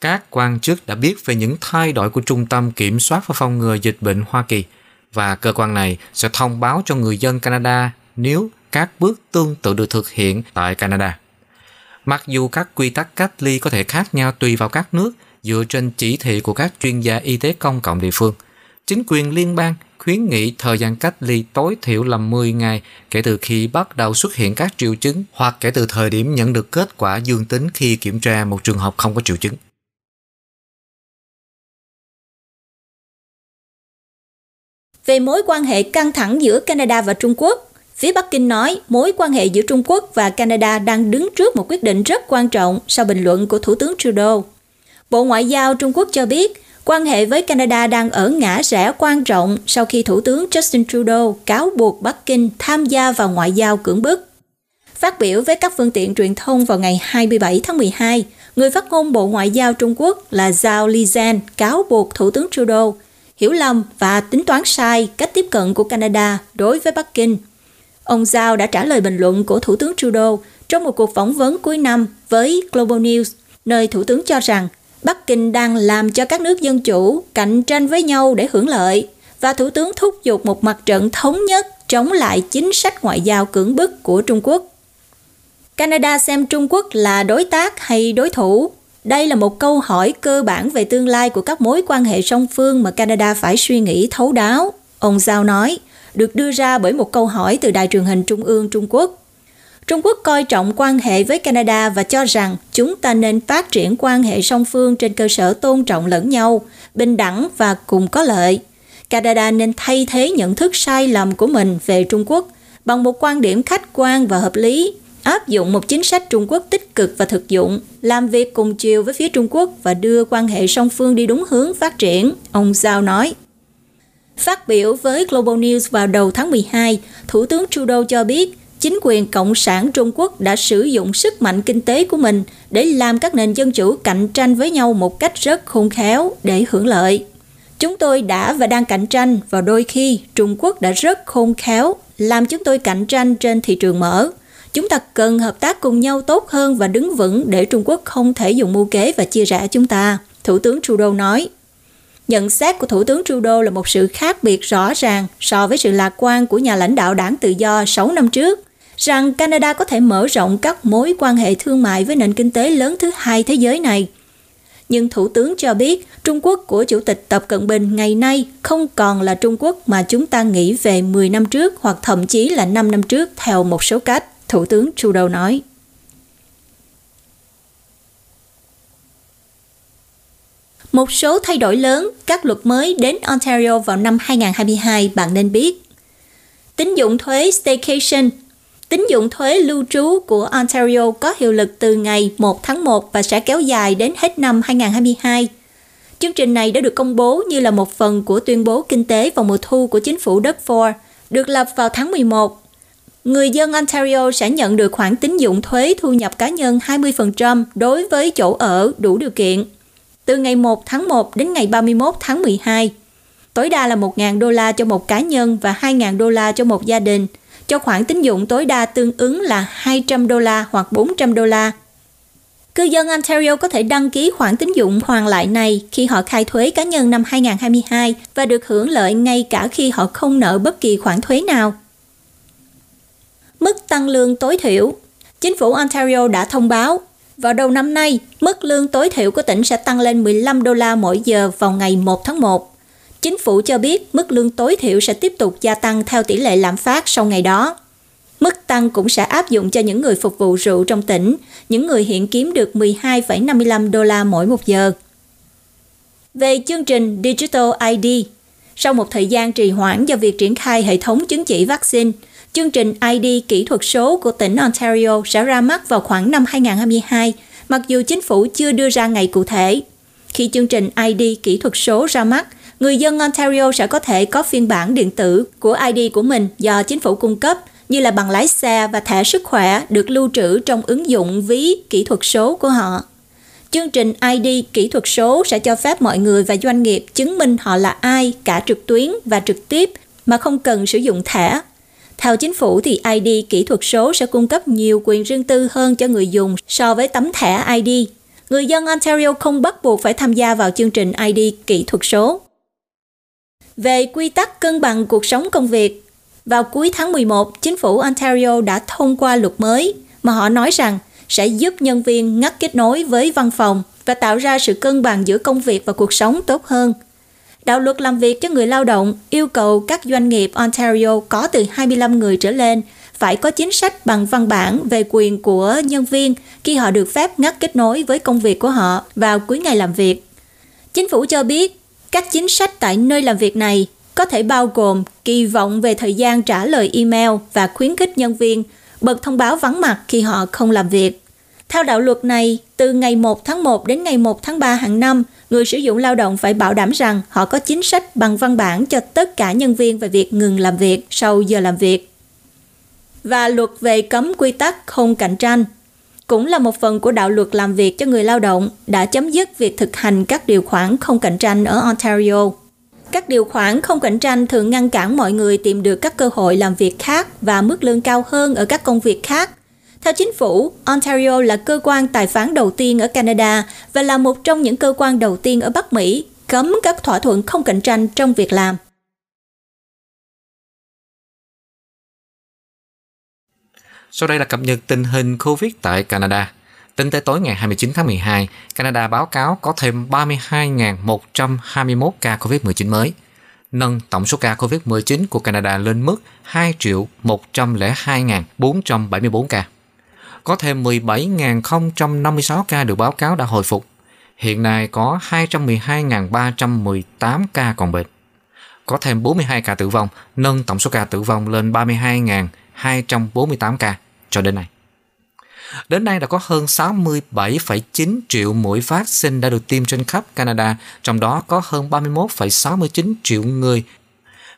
các quan chức đã biết về những thay đổi của Trung tâm Kiểm soát và Phòng ngừa Dịch bệnh Hoa Kỳ và cơ quan này sẽ thông báo cho người dân Canada nếu các bước tương tự được thực hiện tại Canada. Mặc dù các quy tắc cách ly có thể khác nhau tùy vào các nước dựa trên chỉ thị của các chuyên gia y tế công cộng địa phương, chính quyền liên bang khuyến nghị thời gian cách ly tối thiểu là 10 ngày kể từ khi bắt đầu xuất hiện các triệu chứng hoặc kể từ thời điểm nhận được kết quả dương tính khi kiểm tra một trường hợp không có triệu chứng. Về mối quan hệ căng thẳng giữa Canada và Trung Quốc, phía Bắc Kinh nói mối quan hệ giữa Trung Quốc và Canada đang đứng trước một quyết định rất quan trọng sau bình luận của Thủ tướng Trudeau. Bộ Ngoại giao Trung Quốc cho biết quan hệ với Canada đang ở ngã rẽ quan trọng sau khi Thủ tướng Justin Trudeau cáo buộc Bắc Kinh tham gia vào ngoại giao cưỡng bức. Phát biểu với các phương tiện truyền thông vào ngày 27 tháng 12, người phát ngôn Bộ Ngoại giao Trung Quốc là Zhao Lijian cáo buộc Thủ tướng Trudeau hiểu lầm và tính toán sai cách tiếp cận của Canada đối với Bắc Kinh. Ông Zhao đã trả lời bình luận của Thủ tướng Trudeau trong một cuộc phỏng vấn cuối năm với Global News, nơi Thủ tướng cho rằng Bắc Kinh đang làm cho các nước dân chủ cạnh tranh với nhau để hưởng lợi và Thủ tướng thúc giục một mặt trận thống nhất chống lại chính sách ngoại giao cưỡng bức của Trung Quốc. Canada xem Trung Quốc là đối tác hay đối thủ? Đây là một câu hỏi cơ bản về tương lai của các mối quan hệ song phương mà Canada phải suy nghĩ thấu đáo. Ông Giao nói, được đưa ra bởi một câu hỏi từ Đài truyền hình Trung ương Trung Quốc. Trung Quốc coi trọng quan hệ với Canada và cho rằng chúng ta nên phát triển quan hệ song phương trên cơ sở tôn trọng lẫn nhau, bình đẳng và cùng có lợi. Canada nên thay thế nhận thức sai lầm của mình về Trung Quốc bằng một quan điểm khách quan và hợp lý, áp dụng một chính sách Trung Quốc tích cực và thực dụng, làm việc cùng chiều với phía Trung Quốc và đưa quan hệ song phương đi đúng hướng phát triển, ông Zhao nói. Phát biểu với Global News vào đầu tháng 12, Thủ tướng Trudeau cho biết chính quyền Cộng sản Trung Quốc đã sử dụng sức mạnh kinh tế của mình để làm các nền dân chủ cạnh tranh với nhau một cách rất khôn khéo để hưởng lợi. Chúng tôi đã và đang cạnh tranh và đôi khi Trung Quốc đã rất khôn khéo làm chúng tôi cạnh tranh trên thị trường mở. Chúng ta cần hợp tác cùng nhau tốt hơn và đứng vững để Trung Quốc không thể dùng mưu kế và chia rẽ chúng ta, Thủ tướng Trudeau nói. Nhận xét của Thủ tướng Trudeau là một sự khác biệt rõ ràng so với sự lạc quan của nhà lãnh đạo đảng tự do 6 năm trước rằng Canada có thể mở rộng các mối quan hệ thương mại với nền kinh tế lớn thứ hai thế giới này. Nhưng Thủ tướng cho biết Trung Quốc của Chủ tịch Tập Cận Bình ngày nay không còn là Trung Quốc mà chúng ta nghĩ về 10 năm trước hoặc thậm chí là 5 năm trước theo một số cách, Thủ tướng Trudeau nói. Một số thay đổi lớn, các luật mới đến Ontario vào năm 2022 bạn nên biết. Tính dụng thuế Staycation Tính dụng thuế lưu trú của Ontario có hiệu lực từ ngày 1 tháng 1 và sẽ kéo dài đến hết năm 2022. Chương trình này đã được công bố như là một phần của tuyên bố kinh tế vào mùa thu của chính phủ Doug Ford, được lập vào tháng 11. Người dân Ontario sẽ nhận được khoản tín dụng thuế thu nhập cá nhân 20% đối với chỗ ở đủ điều kiện. Từ ngày 1 tháng 1 đến ngày 31 tháng 12. Tối đa là 1.000 đô la cho một cá nhân và 2.000 đô la cho một gia đình – cho khoản tín dụng tối đa tương ứng là 200 đô la hoặc 400 đô la. Cư dân Ontario có thể đăng ký khoản tín dụng hoàn lại này khi họ khai thuế cá nhân năm 2022 và được hưởng lợi ngay cả khi họ không nợ bất kỳ khoản thuế nào. Mức tăng lương tối thiểu Chính phủ Ontario đã thông báo vào đầu năm nay, mức lương tối thiểu của tỉnh sẽ tăng lên 15 đô la mỗi giờ vào ngày 1 tháng 1. Chính phủ cho biết mức lương tối thiểu sẽ tiếp tục gia tăng theo tỷ lệ lạm phát sau ngày đó. Mức tăng cũng sẽ áp dụng cho những người phục vụ rượu trong tỉnh, những người hiện kiếm được 12,55 đô la mỗi một giờ. Về chương trình Digital ID, sau một thời gian trì hoãn do việc triển khai hệ thống chứng chỉ vaccine, chương trình ID kỹ thuật số của tỉnh Ontario sẽ ra mắt vào khoảng năm 2022, mặc dù chính phủ chưa đưa ra ngày cụ thể. Khi chương trình ID kỹ thuật số ra mắt, người dân Ontario sẽ có thể có phiên bản điện tử của ID của mình do chính phủ cung cấp như là bằng lái xe và thẻ sức khỏe được lưu trữ trong ứng dụng ví kỹ thuật số của họ. Chương trình ID kỹ thuật số sẽ cho phép mọi người và doanh nghiệp chứng minh họ là ai cả trực tuyến và trực tiếp mà không cần sử dụng thẻ. Theo chính phủ thì ID kỹ thuật số sẽ cung cấp nhiều quyền riêng tư hơn cho người dùng so với tấm thẻ ID. Người dân Ontario không bắt buộc phải tham gia vào chương trình ID kỹ thuật số. Về quy tắc cân bằng cuộc sống công việc, vào cuối tháng 11, chính phủ Ontario đã thông qua luật mới mà họ nói rằng sẽ giúp nhân viên ngắt kết nối với văn phòng và tạo ra sự cân bằng giữa công việc và cuộc sống tốt hơn. Đạo luật làm việc cho người lao động yêu cầu các doanh nghiệp Ontario có từ 25 người trở lên phải có chính sách bằng văn bản về quyền của nhân viên khi họ được phép ngắt kết nối với công việc của họ vào cuối ngày làm việc. Chính phủ cho biết các chính sách tại nơi làm việc này có thể bao gồm kỳ vọng về thời gian trả lời email và khuyến khích nhân viên bật thông báo vắng mặt khi họ không làm việc. Theo đạo luật này, từ ngày 1 tháng 1 đến ngày 1 tháng 3 hàng năm, người sử dụng lao động phải bảo đảm rằng họ có chính sách bằng văn bản cho tất cả nhân viên về việc ngừng làm việc sau giờ làm việc. Và luật về cấm quy tắc không cạnh tranh cũng là một phần của đạo luật làm việc cho người lao động đã chấm dứt việc thực hành các điều khoản không cạnh tranh ở Ontario. Các điều khoản không cạnh tranh thường ngăn cản mọi người tìm được các cơ hội làm việc khác và mức lương cao hơn ở các công việc khác. Theo chính phủ, Ontario là cơ quan tài phán đầu tiên ở Canada và là một trong những cơ quan đầu tiên ở Bắc Mỹ cấm các thỏa thuận không cạnh tranh trong việc làm. Sau đây là cập nhật tình hình COVID tại Canada. Tính tới tối ngày 29 tháng 12, Canada báo cáo có thêm 32.121 ca COVID-19 mới, nâng tổng số ca COVID-19 của Canada lên mức 2 102.474 ca. Có thêm 17.056 ca được báo cáo đã hồi phục. Hiện nay có 212.318 ca còn bệnh. Có thêm 42 ca tử vong, nâng tổng số ca tử vong lên 32.248 ca cho đến nay. Đến nay đã có hơn 67,9 triệu mũi vaccine đã được tiêm trên khắp Canada, trong đó có hơn 31,69 triệu người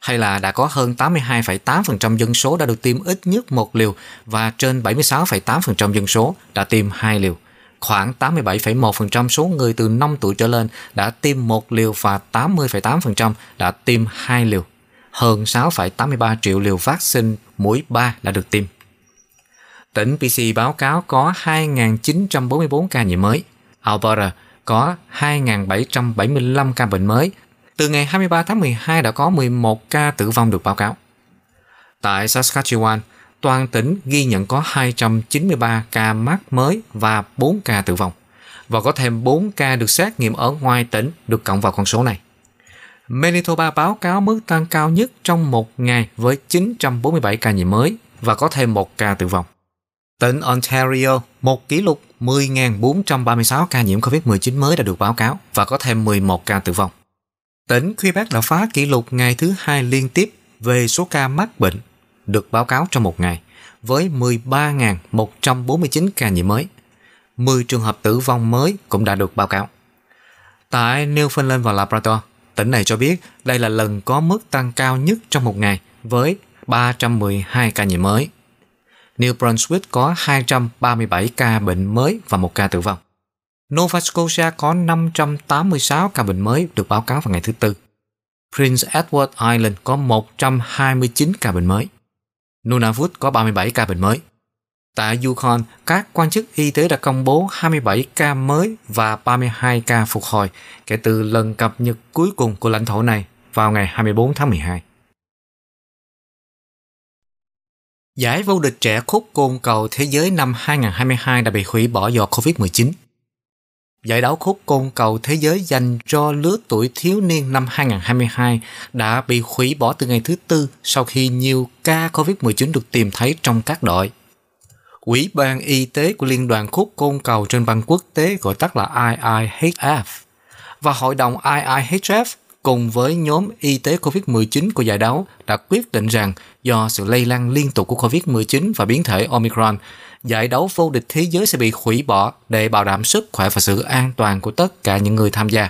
hay là đã có hơn 82,8% dân số đã được tiêm ít nhất một liều và trên 76,8% dân số đã tiêm hai liều. Khoảng 87,1% số người từ 5 tuổi trở lên đã tiêm một liều và 80,8% đã tiêm hai liều. Hơn 6,83 triệu liều vaccine mũi 3 đã được tiêm. Tỉnh PC báo cáo có 2.944 ca nhiễm mới. Alberta có 2.775 ca bệnh mới. Từ ngày 23 tháng 12 đã có 11 ca tử vong được báo cáo. Tại Saskatchewan, toàn tỉnh ghi nhận có 293 ca mắc mới và 4 ca tử vong. Và có thêm 4 ca được xét nghiệm ở ngoài tỉnh được cộng vào con số này. Manitoba báo cáo mức tăng cao nhất trong một ngày với 947 ca nhiễm mới và có thêm 1 ca tử vong. Tỉnh Ontario, một kỷ lục 10.436 ca nhiễm COVID-19 mới đã được báo cáo và có thêm 11 ca tử vong. Tỉnh Quebec đã phá kỷ lục ngày thứ hai liên tiếp về số ca mắc bệnh được báo cáo trong một ngày với 13.149 ca nhiễm mới. 10 trường hợp tử vong mới cũng đã được báo cáo. Tại Newfoundland và Labrador, tỉnh này cho biết đây là lần có mức tăng cao nhất trong một ngày với 312 ca nhiễm mới. New Brunswick có 237 ca bệnh mới và một ca tử vong. Nova Scotia có 586 ca bệnh mới được báo cáo vào ngày thứ Tư. Prince Edward Island có 129 ca bệnh mới. Nunavut có 37 ca bệnh mới. Tại Yukon, các quan chức y tế đã công bố 27 ca mới và 32 ca phục hồi kể từ lần cập nhật cuối cùng của lãnh thổ này vào ngày 24 tháng 12. Giải vô địch trẻ khúc côn cầu thế giới năm 2022 đã bị hủy bỏ do Covid-19. Giải đấu khúc côn cầu thế giới dành cho lứa tuổi thiếu niên năm 2022 đã bị hủy bỏ từ ngày thứ Tư sau khi nhiều ca Covid-19 được tìm thấy trong các đội. Ủy ban Y tế của Liên đoàn khúc côn cầu trên băng quốc tế gọi tắt là IIHF và Hội đồng IIHF cùng với nhóm y tế COVID-19 của giải đấu đã quyết định rằng do sự lây lan liên tục của COVID-19 và biến thể Omicron, giải đấu vô địch thế giới sẽ bị hủy bỏ để bảo đảm sức khỏe và sự an toàn của tất cả những người tham gia.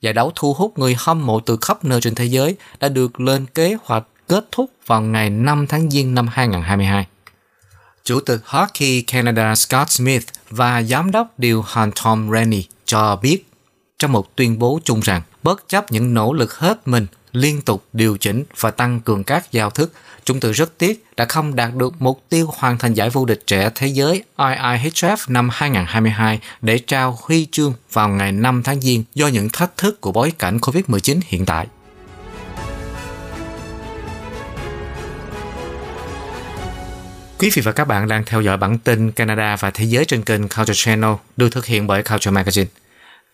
Giải đấu thu hút người hâm mộ từ khắp nơi trên thế giới đã được lên kế hoạch kết thúc vào ngày 5 tháng Giêng năm 2022. Chủ tịch Hockey Canada Scott Smith và giám đốc điều hành Tom Rennie cho biết trong một tuyên bố chung rằng bất chấp những nỗ lực hết mình, liên tục điều chỉnh và tăng cường các giao thức. Chúng tôi rất tiếc đã không đạt được mục tiêu hoàn thành giải vô địch trẻ thế giới IIHF năm 2022 để trao huy chương vào ngày 5 tháng Giêng do những thách thức của bối cảnh COVID-19 hiện tại. Quý vị và các bạn đang theo dõi bản tin Canada và Thế giới trên kênh Culture Channel được thực hiện bởi Culture Magazine.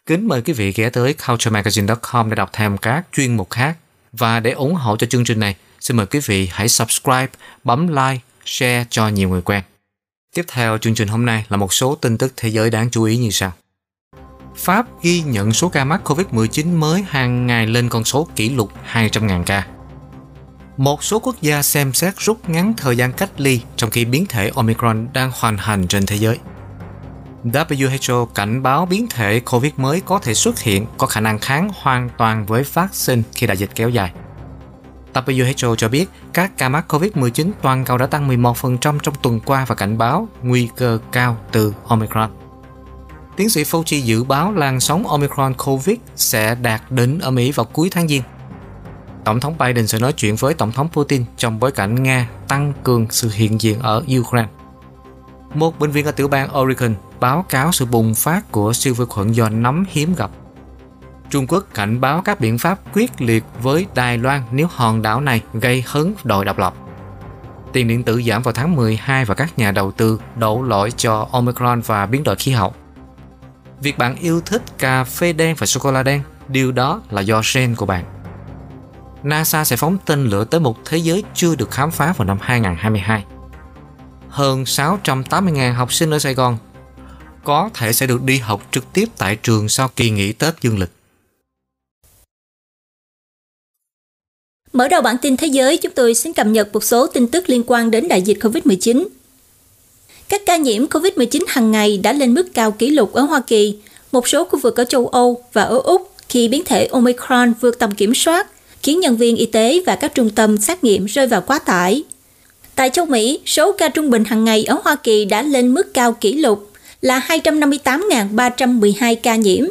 Kính mời quý vị ghé tới culturemagazine.com để đọc thêm các chuyên mục khác. Và để ủng hộ cho chương trình này, xin mời quý vị hãy subscribe, bấm like, share cho nhiều người quen. Tiếp theo chương trình hôm nay là một số tin tức thế giới đáng chú ý như sau. Pháp ghi nhận số ca mắc COVID-19 mới hàng ngày lên con số kỷ lục 200.000 ca. Một số quốc gia xem xét rút ngắn thời gian cách ly trong khi biến thể Omicron đang hoàn hành trên thế giới. WHO cảnh báo biến thể COVID mới có thể xuất hiện, có khả năng kháng hoàn toàn với vaccine khi đại dịch kéo dài. WHO cho biết, các ca mắc COVID-19 toàn cầu đã tăng 11% trong tuần qua và cảnh báo nguy cơ cao từ Omicron. Tiến sĩ Fauci dự báo làn sóng Omicron COVID sẽ đạt đỉnh ở Mỹ vào cuối tháng Giêng. Tổng thống Biden sẽ nói chuyện với Tổng thống Putin trong bối cảnh Nga tăng cường sự hiện diện ở Ukraine. Một bệnh viện ở tiểu bang Oregon báo cáo sự bùng phát của siêu vi khuẩn do nấm hiếm gặp. Trung Quốc cảnh báo các biện pháp quyết liệt với Đài Loan nếu hòn đảo này gây hấn đòi độc lập. Tiền điện tử giảm vào tháng 12 và các nhà đầu tư đổ lỗi cho Omicron và biến đổi khí hậu. Việc bạn yêu thích cà phê đen và sô-cô-la đen, điều đó là do gen của bạn. NASA sẽ phóng tên lửa tới một thế giới chưa được khám phá vào năm 2022. Hơn 680.000 học sinh ở Sài Gòn có thể sẽ được đi học trực tiếp tại trường sau kỳ nghỉ Tết dương lịch. Mở đầu bản tin thế giới, chúng tôi xin cập nhật một số tin tức liên quan đến đại dịch COVID-19. Các ca nhiễm COVID-19 hàng ngày đã lên mức cao kỷ lục ở Hoa Kỳ, một số khu vực ở châu Âu và ở Úc khi biến thể Omicron vượt tầm kiểm soát, khiến nhân viên y tế và các trung tâm xét nghiệm rơi vào quá tải. Tại châu Mỹ, số ca trung bình hàng ngày ở Hoa Kỳ đã lên mức cao kỷ lục là 258.312 ca nhiễm.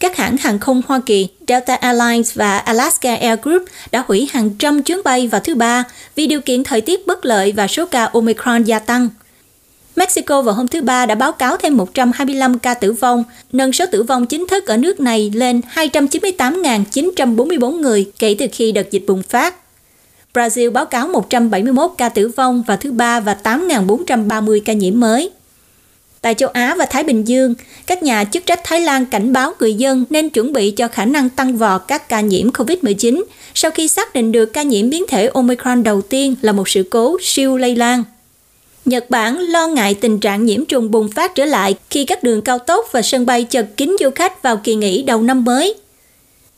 Các hãng hàng không Hoa Kỳ, Delta Airlines và Alaska Air Group đã hủy hàng trăm chuyến bay vào thứ Ba vì điều kiện thời tiết bất lợi và số ca Omicron gia tăng. Mexico vào hôm thứ Ba đã báo cáo thêm 125 ca tử vong, nâng số tử vong chính thức ở nước này lên 298.944 người kể từ khi đợt dịch bùng phát. Brazil báo cáo 171 ca tử vong vào thứ Ba và 8.430 ca nhiễm mới. Tại châu Á và Thái Bình Dương, các nhà chức trách Thái Lan cảnh báo người dân nên chuẩn bị cho khả năng tăng vọt các ca nhiễm COVID-19 sau khi xác định được ca nhiễm biến thể Omicron đầu tiên là một sự cố siêu lây lan. Nhật Bản lo ngại tình trạng nhiễm trùng bùng phát trở lại khi các đường cao tốc và sân bay chật kín du khách vào kỳ nghỉ đầu năm mới.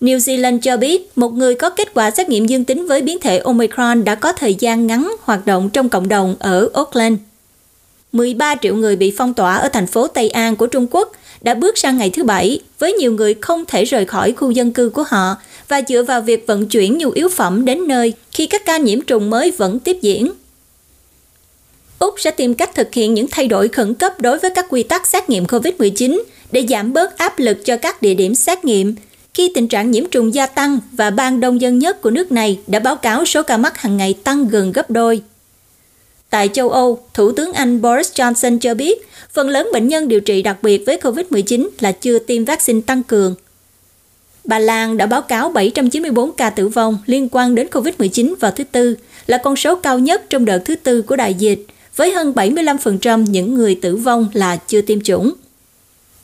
New Zealand cho biết một người có kết quả xét nghiệm dương tính với biến thể Omicron đã có thời gian ngắn hoạt động trong cộng đồng ở Auckland. 13 triệu người bị phong tỏa ở thành phố Tây An của Trung Quốc đã bước sang ngày thứ Bảy, với nhiều người không thể rời khỏi khu dân cư của họ và dựa vào việc vận chuyển nhu yếu phẩm đến nơi khi các ca nhiễm trùng mới vẫn tiếp diễn. Úc sẽ tìm cách thực hiện những thay đổi khẩn cấp đối với các quy tắc xét nghiệm COVID-19 để giảm bớt áp lực cho các địa điểm xét nghiệm khi tình trạng nhiễm trùng gia tăng và bang đông dân nhất của nước này đã báo cáo số ca mắc hàng ngày tăng gần gấp đôi. Tại châu Âu, Thủ tướng Anh Boris Johnson cho biết phần lớn bệnh nhân điều trị đặc biệt với COVID-19 là chưa tiêm vaccine tăng cường. Bà Lan đã báo cáo 794 ca tử vong liên quan đến COVID-19 vào thứ Tư, là con số cao nhất trong đợt thứ tư của đại dịch, với hơn 75% những người tử vong là chưa tiêm chủng.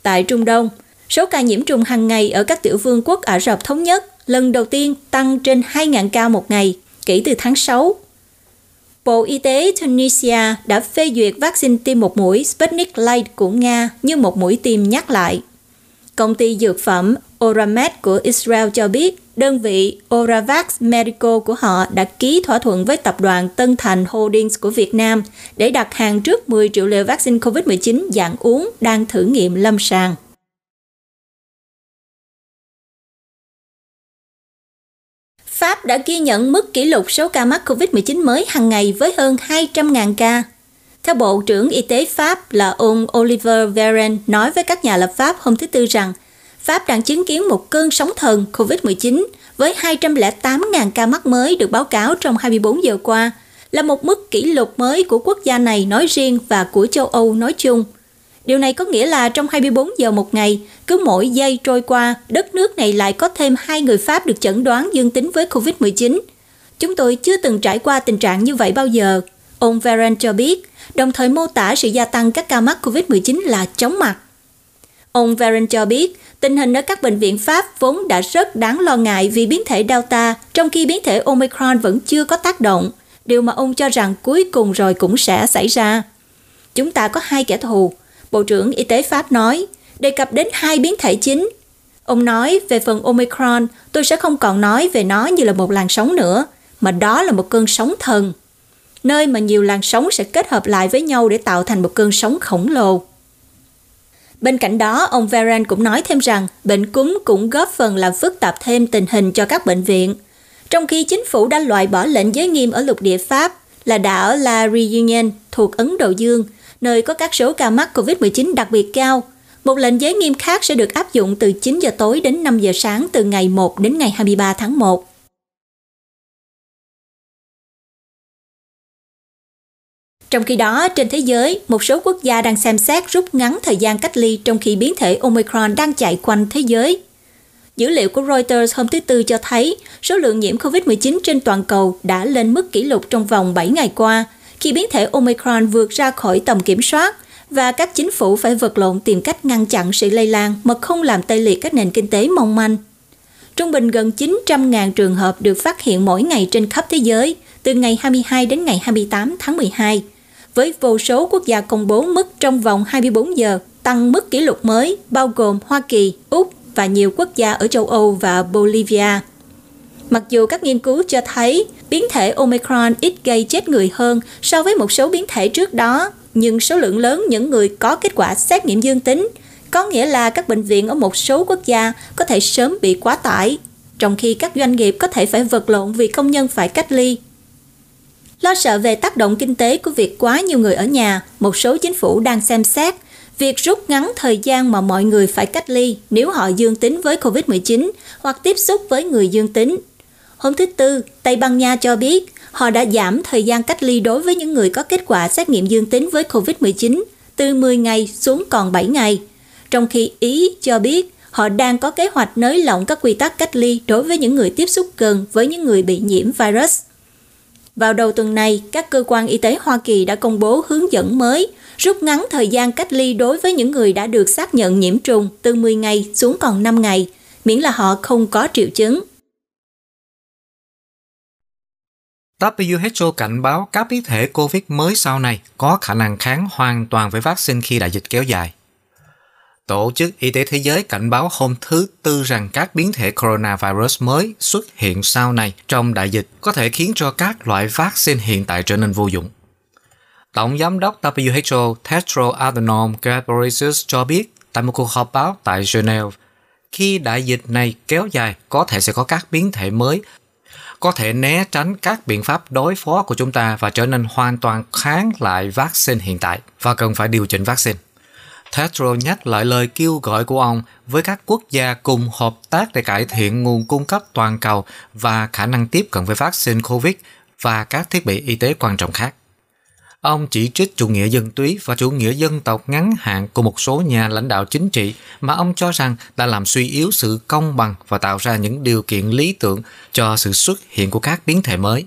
Tại Trung Đông, số ca nhiễm trùng hàng ngày ở các tiểu vương quốc Ả Rập Thống Nhất lần đầu tiên tăng trên 2.000 ca một ngày kể từ tháng 6 Bộ Y tế Tunisia đã phê duyệt vaccine tiêm một mũi Sputnik Light của Nga như một mũi tiêm nhắc lại. Công ty dược phẩm Oramed của Israel cho biết đơn vị Oravax Medical của họ đã ký thỏa thuận với tập đoàn Tân Thành Holdings của Việt Nam để đặt hàng trước 10 triệu liều vaccine COVID-19 dạng uống đang thử nghiệm lâm sàng. Pháp đã ghi nhận mức kỷ lục số ca mắc COVID-19 mới hàng ngày với hơn 200.000 ca. Theo Bộ trưởng Y tế Pháp là ông Oliver Véran nói với các nhà lập pháp hôm thứ Tư rằng Pháp đang chứng kiến một cơn sóng thần COVID-19 với 208.000 ca mắc mới được báo cáo trong 24 giờ qua, là một mức kỷ lục mới của quốc gia này nói riêng và của châu Âu nói chung – Điều này có nghĩa là trong 24 giờ một ngày, cứ mỗi giây trôi qua, đất nước này lại có thêm hai người Pháp được chẩn đoán dương tính với COVID-19. Chúng tôi chưa từng trải qua tình trạng như vậy bao giờ, Ông Varen cho biết, đồng thời mô tả sự gia tăng các ca mắc COVID-19 là chóng mặt. Ông Varen cho biết, tình hình ở các bệnh viện Pháp vốn đã rất đáng lo ngại vì biến thể Delta, trong khi biến thể Omicron vẫn chưa có tác động, điều mà ông cho rằng cuối cùng rồi cũng sẽ xảy ra. Chúng ta có hai kẻ thù, Bộ trưởng Y tế Pháp nói, đề cập đến hai biến thể chính. Ông nói về phần Omicron, tôi sẽ không còn nói về nó như là một làn sóng nữa, mà đó là một cơn sóng thần. Nơi mà nhiều làn sóng sẽ kết hợp lại với nhau để tạo thành một cơn sóng khổng lồ. Bên cạnh đó, ông Varan cũng nói thêm rằng bệnh cúm cũng góp phần làm phức tạp thêm tình hình cho các bệnh viện. Trong khi chính phủ đã loại bỏ lệnh giới nghiêm ở lục địa Pháp là đảo La Réunion thuộc Ấn Độ Dương, nơi có các số ca mắc COVID-19 đặc biệt cao. Một lệnh giới nghiêm khác sẽ được áp dụng từ 9 giờ tối đến 5 giờ sáng từ ngày 1 đến ngày 23 tháng 1. Trong khi đó, trên thế giới, một số quốc gia đang xem xét rút ngắn thời gian cách ly trong khi biến thể Omicron đang chạy quanh thế giới. Dữ liệu của Reuters hôm thứ Tư cho thấy số lượng nhiễm COVID-19 trên toàn cầu đã lên mức kỷ lục trong vòng 7 ngày qua, khi biến thể Omicron vượt ra khỏi tầm kiểm soát và các chính phủ phải vật lộn tìm cách ngăn chặn sự lây lan mà không làm tê liệt các nền kinh tế mong manh. Trung bình gần 900.000 trường hợp được phát hiện mỗi ngày trên khắp thế giới, từ ngày 22 đến ngày 28 tháng 12, với vô số quốc gia công bố mức trong vòng 24 giờ tăng mức kỷ lục mới, bao gồm Hoa Kỳ, Úc và nhiều quốc gia ở châu Âu và Bolivia. Mặc dù các nghiên cứu cho thấy biến thể Omicron ít gây chết người hơn so với một số biến thể trước đó, nhưng số lượng lớn những người có kết quả xét nghiệm dương tính, có nghĩa là các bệnh viện ở một số quốc gia có thể sớm bị quá tải, trong khi các doanh nghiệp có thể phải vật lộn vì công nhân phải cách ly. Lo sợ về tác động kinh tế của việc quá nhiều người ở nhà, một số chính phủ đang xem xét việc rút ngắn thời gian mà mọi người phải cách ly nếu họ dương tính với COVID-19 hoặc tiếp xúc với người dương tính. Hôm thứ Tư, Tây Ban Nha cho biết họ đã giảm thời gian cách ly đối với những người có kết quả xét nghiệm dương tính với COVID-19 từ 10 ngày xuống còn 7 ngày, trong khi Ý cho biết họ đang có kế hoạch nới lỏng các quy tắc cách ly đối với những người tiếp xúc gần với những người bị nhiễm virus. Vào đầu tuần này, các cơ quan y tế Hoa Kỳ đã công bố hướng dẫn mới rút ngắn thời gian cách ly đối với những người đã được xác nhận nhiễm trùng từ 10 ngày xuống còn 5 ngày, miễn là họ không có triệu chứng. WHO cảnh báo các biến thể COVID mới sau này có khả năng kháng hoàn toàn với vaccine khi đại dịch kéo dài. Tổ chức Y tế Thế giới cảnh báo hôm thứ Tư rằng các biến thể coronavirus mới xuất hiện sau này trong đại dịch có thể khiến cho các loại vaccine hiện tại trở nên vô dụng. Tổng giám đốc WHO Tedros Adhanom Ghebreyesus cho biết tại một cuộc họp báo tại Geneva, khi đại dịch này kéo dài có thể sẽ có các biến thể mới có thể né tránh các biện pháp đối phó của chúng ta và trở nên hoàn toàn kháng lại vaccine hiện tại và cần phải điều chỉnh vaccine. Tedros nhắc lại lời kêu gọi của ông với các quốc gia cùng hợp tác để cải thiện nguồn cung cấp toàn cầu và khả năng tiếp cận với vaccine COVID và các thiết bị y tế quan trọng khác. Ông chỉ trích chủ nghĩa dân túy và chủ nghĩa dân tộc ngắn hạn của một số nhà lãnh đạo chính trị mà ông cho rằng đã làm suy yếu sự công bằng và tạo ra những điều kiện lý tưởng cho sự xuất hiện của các biến thể mới.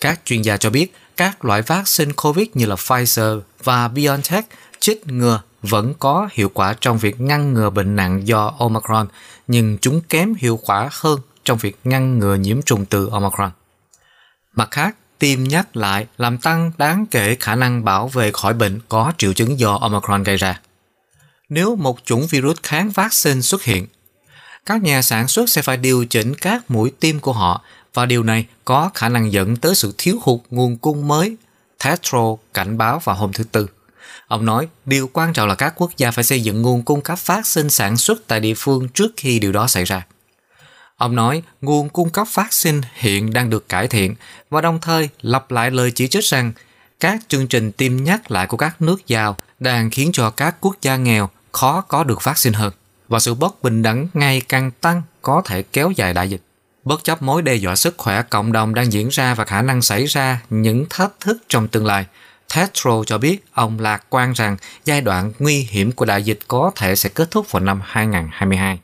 Các chuyên gia cho biết các loại vaccine COVID như là Pfizer và BioNTech chích ngừa vẫn có hiệu quả trong việc ngăn ngừa bệnh nặng do Omicron, nhưng chúng kém hiệu quả hơn trong việc ngăn ngừa nhiễm trùng từ Omicron. Mặt khác, tiêm nhắc lại làm tăng đáng kể khả năng bảo vệ khỏi bệnh có triệu chứng do Omicron gây ra. Nếu một chủng virus kháng vaccine xuất hiện, các nhà sản xuất sẽ phải điều chỉnh các mũi tiêm của họ và điều này có khả năng dẫn tới sự thiếu hụt nguồn cung mới, Tetro cảnh báo vào hôm thứ Tư. Ông nói, điều quan trọng là các quốc gia phải xây dựng nguồn cung cấp vaccine sản xuất tại địa phương trước khi điều đó xảy ra. Ông nói nguồn cung cấp vaccine hiện đang được cải thiện và đồng thời lặp lại lời chỉ trích rằng các chương trình tiêm nhắc lại của các nước giàu đang khiến cho các quốc gia nghèo khó có được vaccine hơn và sự bất bình đẳng ngày càng tăng có thể kéo dài đại dịch. Bất chấp mối đe dọa sức khỏe cộng đồng đang diễn ra và khả năng xảy ra những thách thức trong tương lai, Tedros cho biết ông lạc quan rằng giai đoạn nguy hiểm của đại dịch có thể sẽ kết thúc vào năm 2022.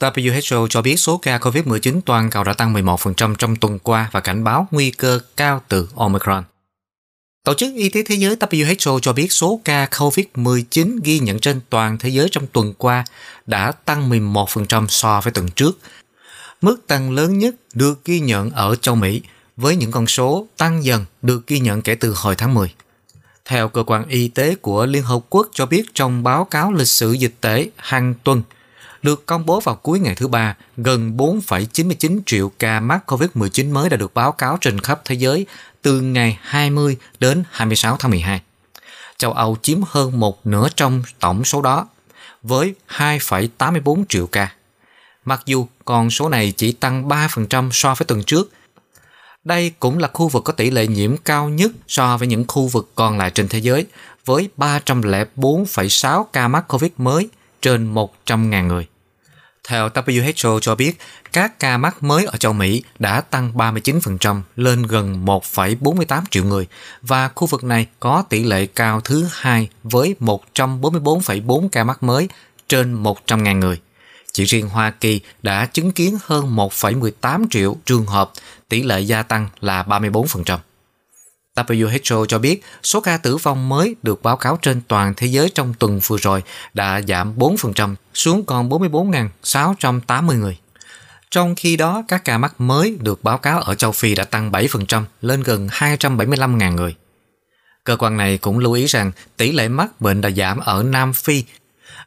WHO cho biết số ca COVID-19 toàn cầu đã tăng 11% trong tuần qua và cảnh báo nguy cơ cao từ Omicron. Tổ chức Y tế Thế giới WHO cho biết số ca COVID-19 ghi nhận trên toàn thế giới trong tuần qua đã tăng 11% so với tuần trước. Mức tăng lớn nhất được ghi nhận ở châu Mỹ, với những con số tăng dần được ghi nhận kể từ hồi tháng 10. Theo cơ quan y tế của Liên Hợp Quốc cho biết trong báo cáo lịch sử dịch tễ hàng tuần – được công bố vào cuối ngày thứ ba, gần 4,99 triệu ca mắc COVID-19 mới đã được báo cáo trên khắp thế giới từ ngày 20 đến 26 tháng 12. Châu Âu chiếm hơn một nửa trong tổng số đó, với 2,84 triệu ca. Mặc dù con số này chỉ tăng 3% so với tuần trước, đây cũng là khu vực có tỷ lệ nhiễm cao nhất so với những khu vực còn lại trên thế giới, với 304,6 ca mắc COVID mới trên 100.000 người. Theo WHO cho biết, các ca mắc mới ở châu Mỹ đã tăng 39% lên gần 1,48 triệu người và khu vực này có tỷ lệ cao thứ hai với 144,4 ca mắc mới trên 100.000 người. Chỉ riêng Hoa Kỳ đã chứng kiến hơn 1,18 triệu trường hợp, tỷ lệ gia tăng là 34%. WHO cho biết số ca tử vong mới được báo cáo trên toàn thế giới trong tuần vừa rồi đã giảm 4% xuống còn 44.680 người. Trong khi đó, các ca mắc mới được báo cáo ở châu Phi đã tăng 7% lên gần 275.000 người. Cơ quan này cũng lưu ý rằng tỷ lệ mắc bệnh đã giảm ở Nam Phi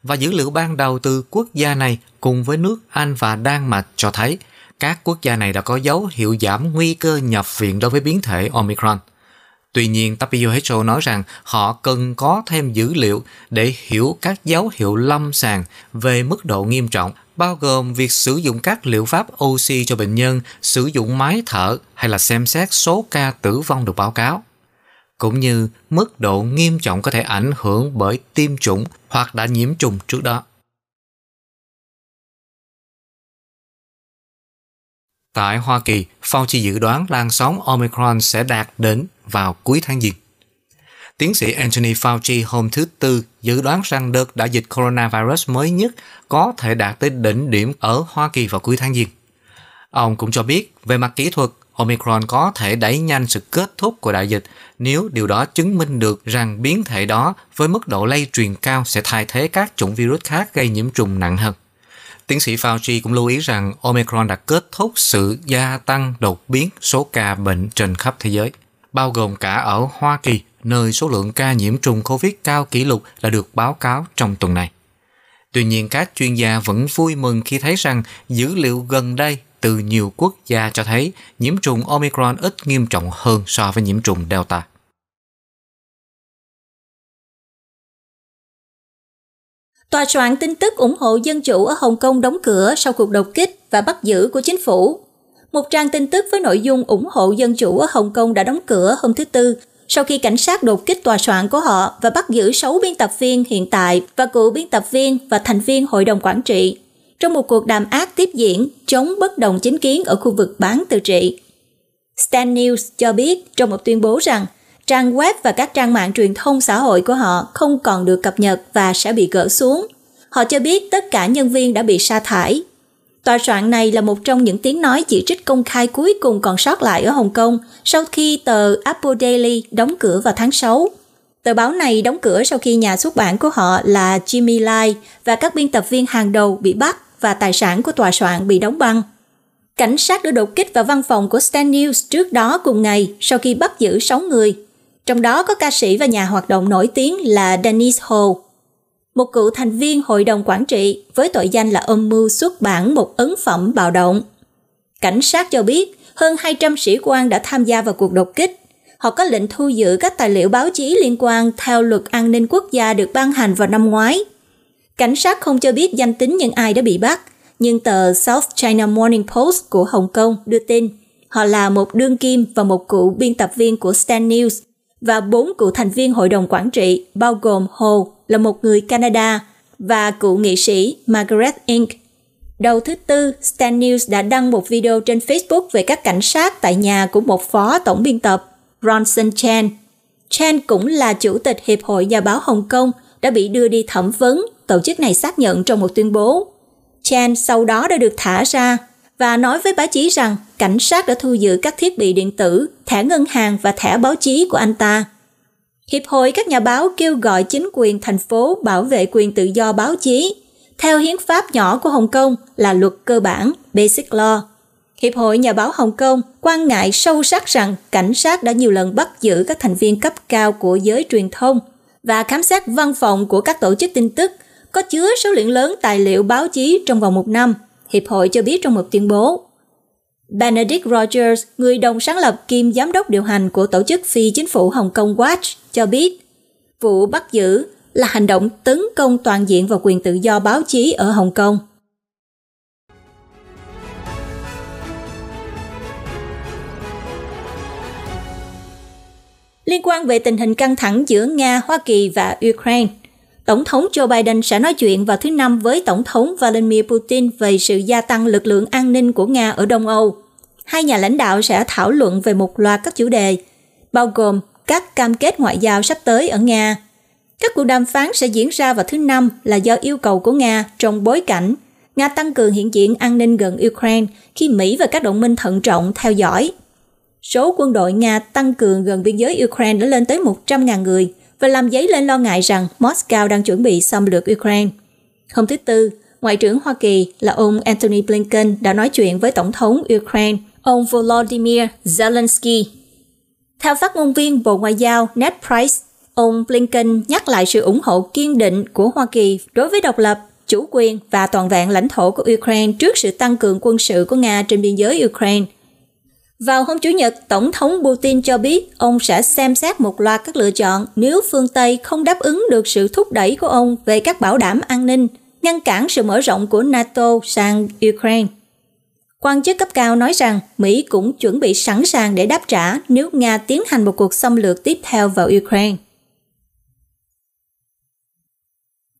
và dữ liệu ban đầu từ quốc gia này cùng với nước Anh và Đan Mạch cho thấy các quốc gia này đã có dấu hiệu giảm nguy cơ nhập viện đối với biến thể Omicron – Tuy nhiên, WHO nói rằng họ cần có thêm dữ liệu để hiểu các dấu hiệu lâm sàng về mức độ nghiêm trọng, bao gồm việc sử dụng các liệu pháp oxy cho bệnh nhân, sử dụng máy thở hay là xem xét số ca tử vong được báo cáo cũng như mức độ nghiêm trọng có thể ảnh hưởng bởi tiêm chủng hoặc đã nhiễm trùng trước đó. Tại Hoa Kỳ, Fauci dự đoán làn sóng Omicron sẽ đạt đến vào cuối tháng Giêng. Tiến sĩ Anthony Fauci hôm thứ Tư dự đoán rằng đợt đại dịch coronavirus mới nhất có thể đạt tới đỉnh điểm ở Hoa Kỳ vào cuối tháng Giêng. Ông cũng cho biết, về mặt kỹ thuật, Omicron có thể đẩy nhanh sự kết thúc của đại dịch nếu điều đó chứng minh được rằng biến thể đó với mức độ lây truyền cao sẽ thay thế các chủng virus khác gây nhiễm trùng nặng hơn. Tiến sĩ Fauci cũng lưu ý rằng Omicron đã kết thúc sự gia tăng đột biến số ca bệnh trên khắp thế giới, bao gồm cả ở Hoa Kỳ, nơi số lượng ca nhiễm trùng COVID cao kỷ lục đã được báo cáo trong tuần này. Tuy nhiên, các chuyên gia vẫn vui mừng khi thấy rằng dữ liệu gần đây từ nhiều quốc gia cho thấy nhiễm trùng Omicron ít nghiêm trọng hơn so với nhiễm trùng Delta. Tòa soạn tin tức ủng hộ dân chủ ở Hồng Kông đóng cửa sau cuộc đột kích và bắt giữ của chính phủ. Một trang tin tức với nội dung ủng hộ dân chủ ở Hồng Kông đã đóng cửa hôm thứ Tư sau khi cảnh sát đột kích tòa soạn của họ và bắt giữ 6 biên tập viên hiện tại và cựu biên tập viên và thành viên hội đồng quản trị trong một cuộc đàm ác tiếp diễn, chống bất đồng chính kiến ở khu vực bán tự trị. Stan News cho biết trong một tuyên bố rằng trang web và các trang mạng truyền thông xã hội của họ không còn được cập nhật và sẽ bị gỡ xuống. Họ cho biết tất cả nhân viên đã bị sa thải. Tòa soạn này là một trong những tiếng nói chỉ trích công khai cuối cùng còn sót lại ở Hồng Kông sau khi tờ Apple Daily đóng cửa vào tháng 6. Tờ báo này đóng cửa sau khi nhà xuất bản của họ là Jimmy Lai và các biên tập viên hàng đầu bị bắt và tài sản của tòa soạn bị đóng băng. Cảnh sát đã đột kích vào văn phòng của Stan News trước đó cùng ngày sau khi bắt giữ 6 người trong đó có ca sĩ và nhà hoạt động nổi tiếng là Dennis Ho, một cựu thành viên hội đồng quản trị với tội danh là âm mưu xuất bản một ấn phẩm bạo động. Cảnh sát cho biết hơn 200 sĩ quan đã tham gia vào cuộc đột kích. Họ có lệnh thu giữ các tài liệu báo chí liên quan theo luật an ninh quốc gia được ban hành vào năm ngoái. Cảnh sát không cho biết danh tính những ai đã bị bắt, nhưng tờ South China Morning Post của Hồng Kông đưa tin họ là một đương kim và một cựu biên tập viên của Stan News và bốn cựu thành viên hội đồng quản trị bao gồm Hồ là một người Canada và cựu nghị sĩ Margaret Inc. Đầu thứ Tư, Stan News đã đăng một video trên Facebook về các cảnh sát tại nhà của một phó tổng biên tập, Bronson Chan. Chan cũng là chủ tịch Hiệp hội Nhà báo Hồng Kông đã bị đưa đi thẩm vấn, tổ chức này xác nhận trong một tuyên bố. Chan sau đó đã được thả ra và nói với báo chí rằng cảnh sát đã thu giữ các thiết bị điện tử, thẻ ngân hàng và thẻ báo chí của anh ta. Hiệp hội các nhà báo kêu gọi chính quyền thành phố bảo vệ quyền tự do báo chí. Theo hiến pháp nhỏ của Hồng Kông là luật cơ bản, Basic Law. Hiệp hội Nhà báo Hồng Kông quan ngại sâu sắc rằng cảnh sát đã nhiều lần bắt giữ các thành viên cấp cao của giới truyền thông và khám xét văn phòng của các tổ chức tin tức có chứa số lượng lớn tài liệu báo chí trong vòng một năm, Hiệp hội cho biết trong một tuyên bố. Benedict Rogers, người đồng sáng lập kiêm giám đốc điều hành của tổ chức phi chính phủ Hồng Kông Watch, cho biết vụ bắt giữ là hành động tấn công toàn diện vào quyền tự do báo chí ở Hồng Kông. Liên quan về tình hình căng thẳng giữa Nga, Hoa Kỳ và Ukraine, Tổng thống Joe Biden sẽ nói chuyện vào thứ Năm với Tổng thống Vladimir Putin về sự gia tăng lực lượng an ninh của Nga ở Đông Âu. Hai nhà lãnh đạo sẽ thảo luận về một loạt các chủ đề, bao gồm các cam kết ngoại giao sắp tới ở Nga. Các cuộc đàm phán sẽ diễn ra vào thứ Năm là do yêu cầu của Nga trong bối cảnh Nga tăng cường hiện diện an ninh gần Ukraine khi Mỹ và các đồng minh thận trọng theo dõi. Số quân đội Nga tăng cường gần biên giới Ukraine đã lên tới 100.000 người và làm dấy lên lo ngại rằng Moscow đang chuẩn bị xâm lược Ukraine. Hôm thứ Tư, Ngoại trưởng Hoa Kỳ là ông Antony Blinken đã nói chuyện với Tổng thống Ukraine, ông Volodymyr Zelensky theo phát ngôn viên Bộ Ngoại giao Ned Price, ông Blinken nhắc lại sự ủng hộ kiên định của Hoa Kỳ đối với độc lập, chủ quyền và toàn vẹn lãnh thổ của Ukraine trước sự tăng cường quân sự của Nga trên biên giới Ukraine. Vào hôm Chủ nhật, Tổng thống Putin cho biết ông sẽ xem xét một loạt các lựa chọn nếu phương Tây không đáp ứng được sự thúc đẩy của ông về các bảo đảm an ninh, ngăn cản sự mở rộng của NATO sang Ukraine. Quan chức cấp cao nói rằng Mỹ cũng chuẩn bị sẵn sàng để đáp trả nếu Nga tiến hành một cuộc xâm lược tiếp theo vào Ukraine.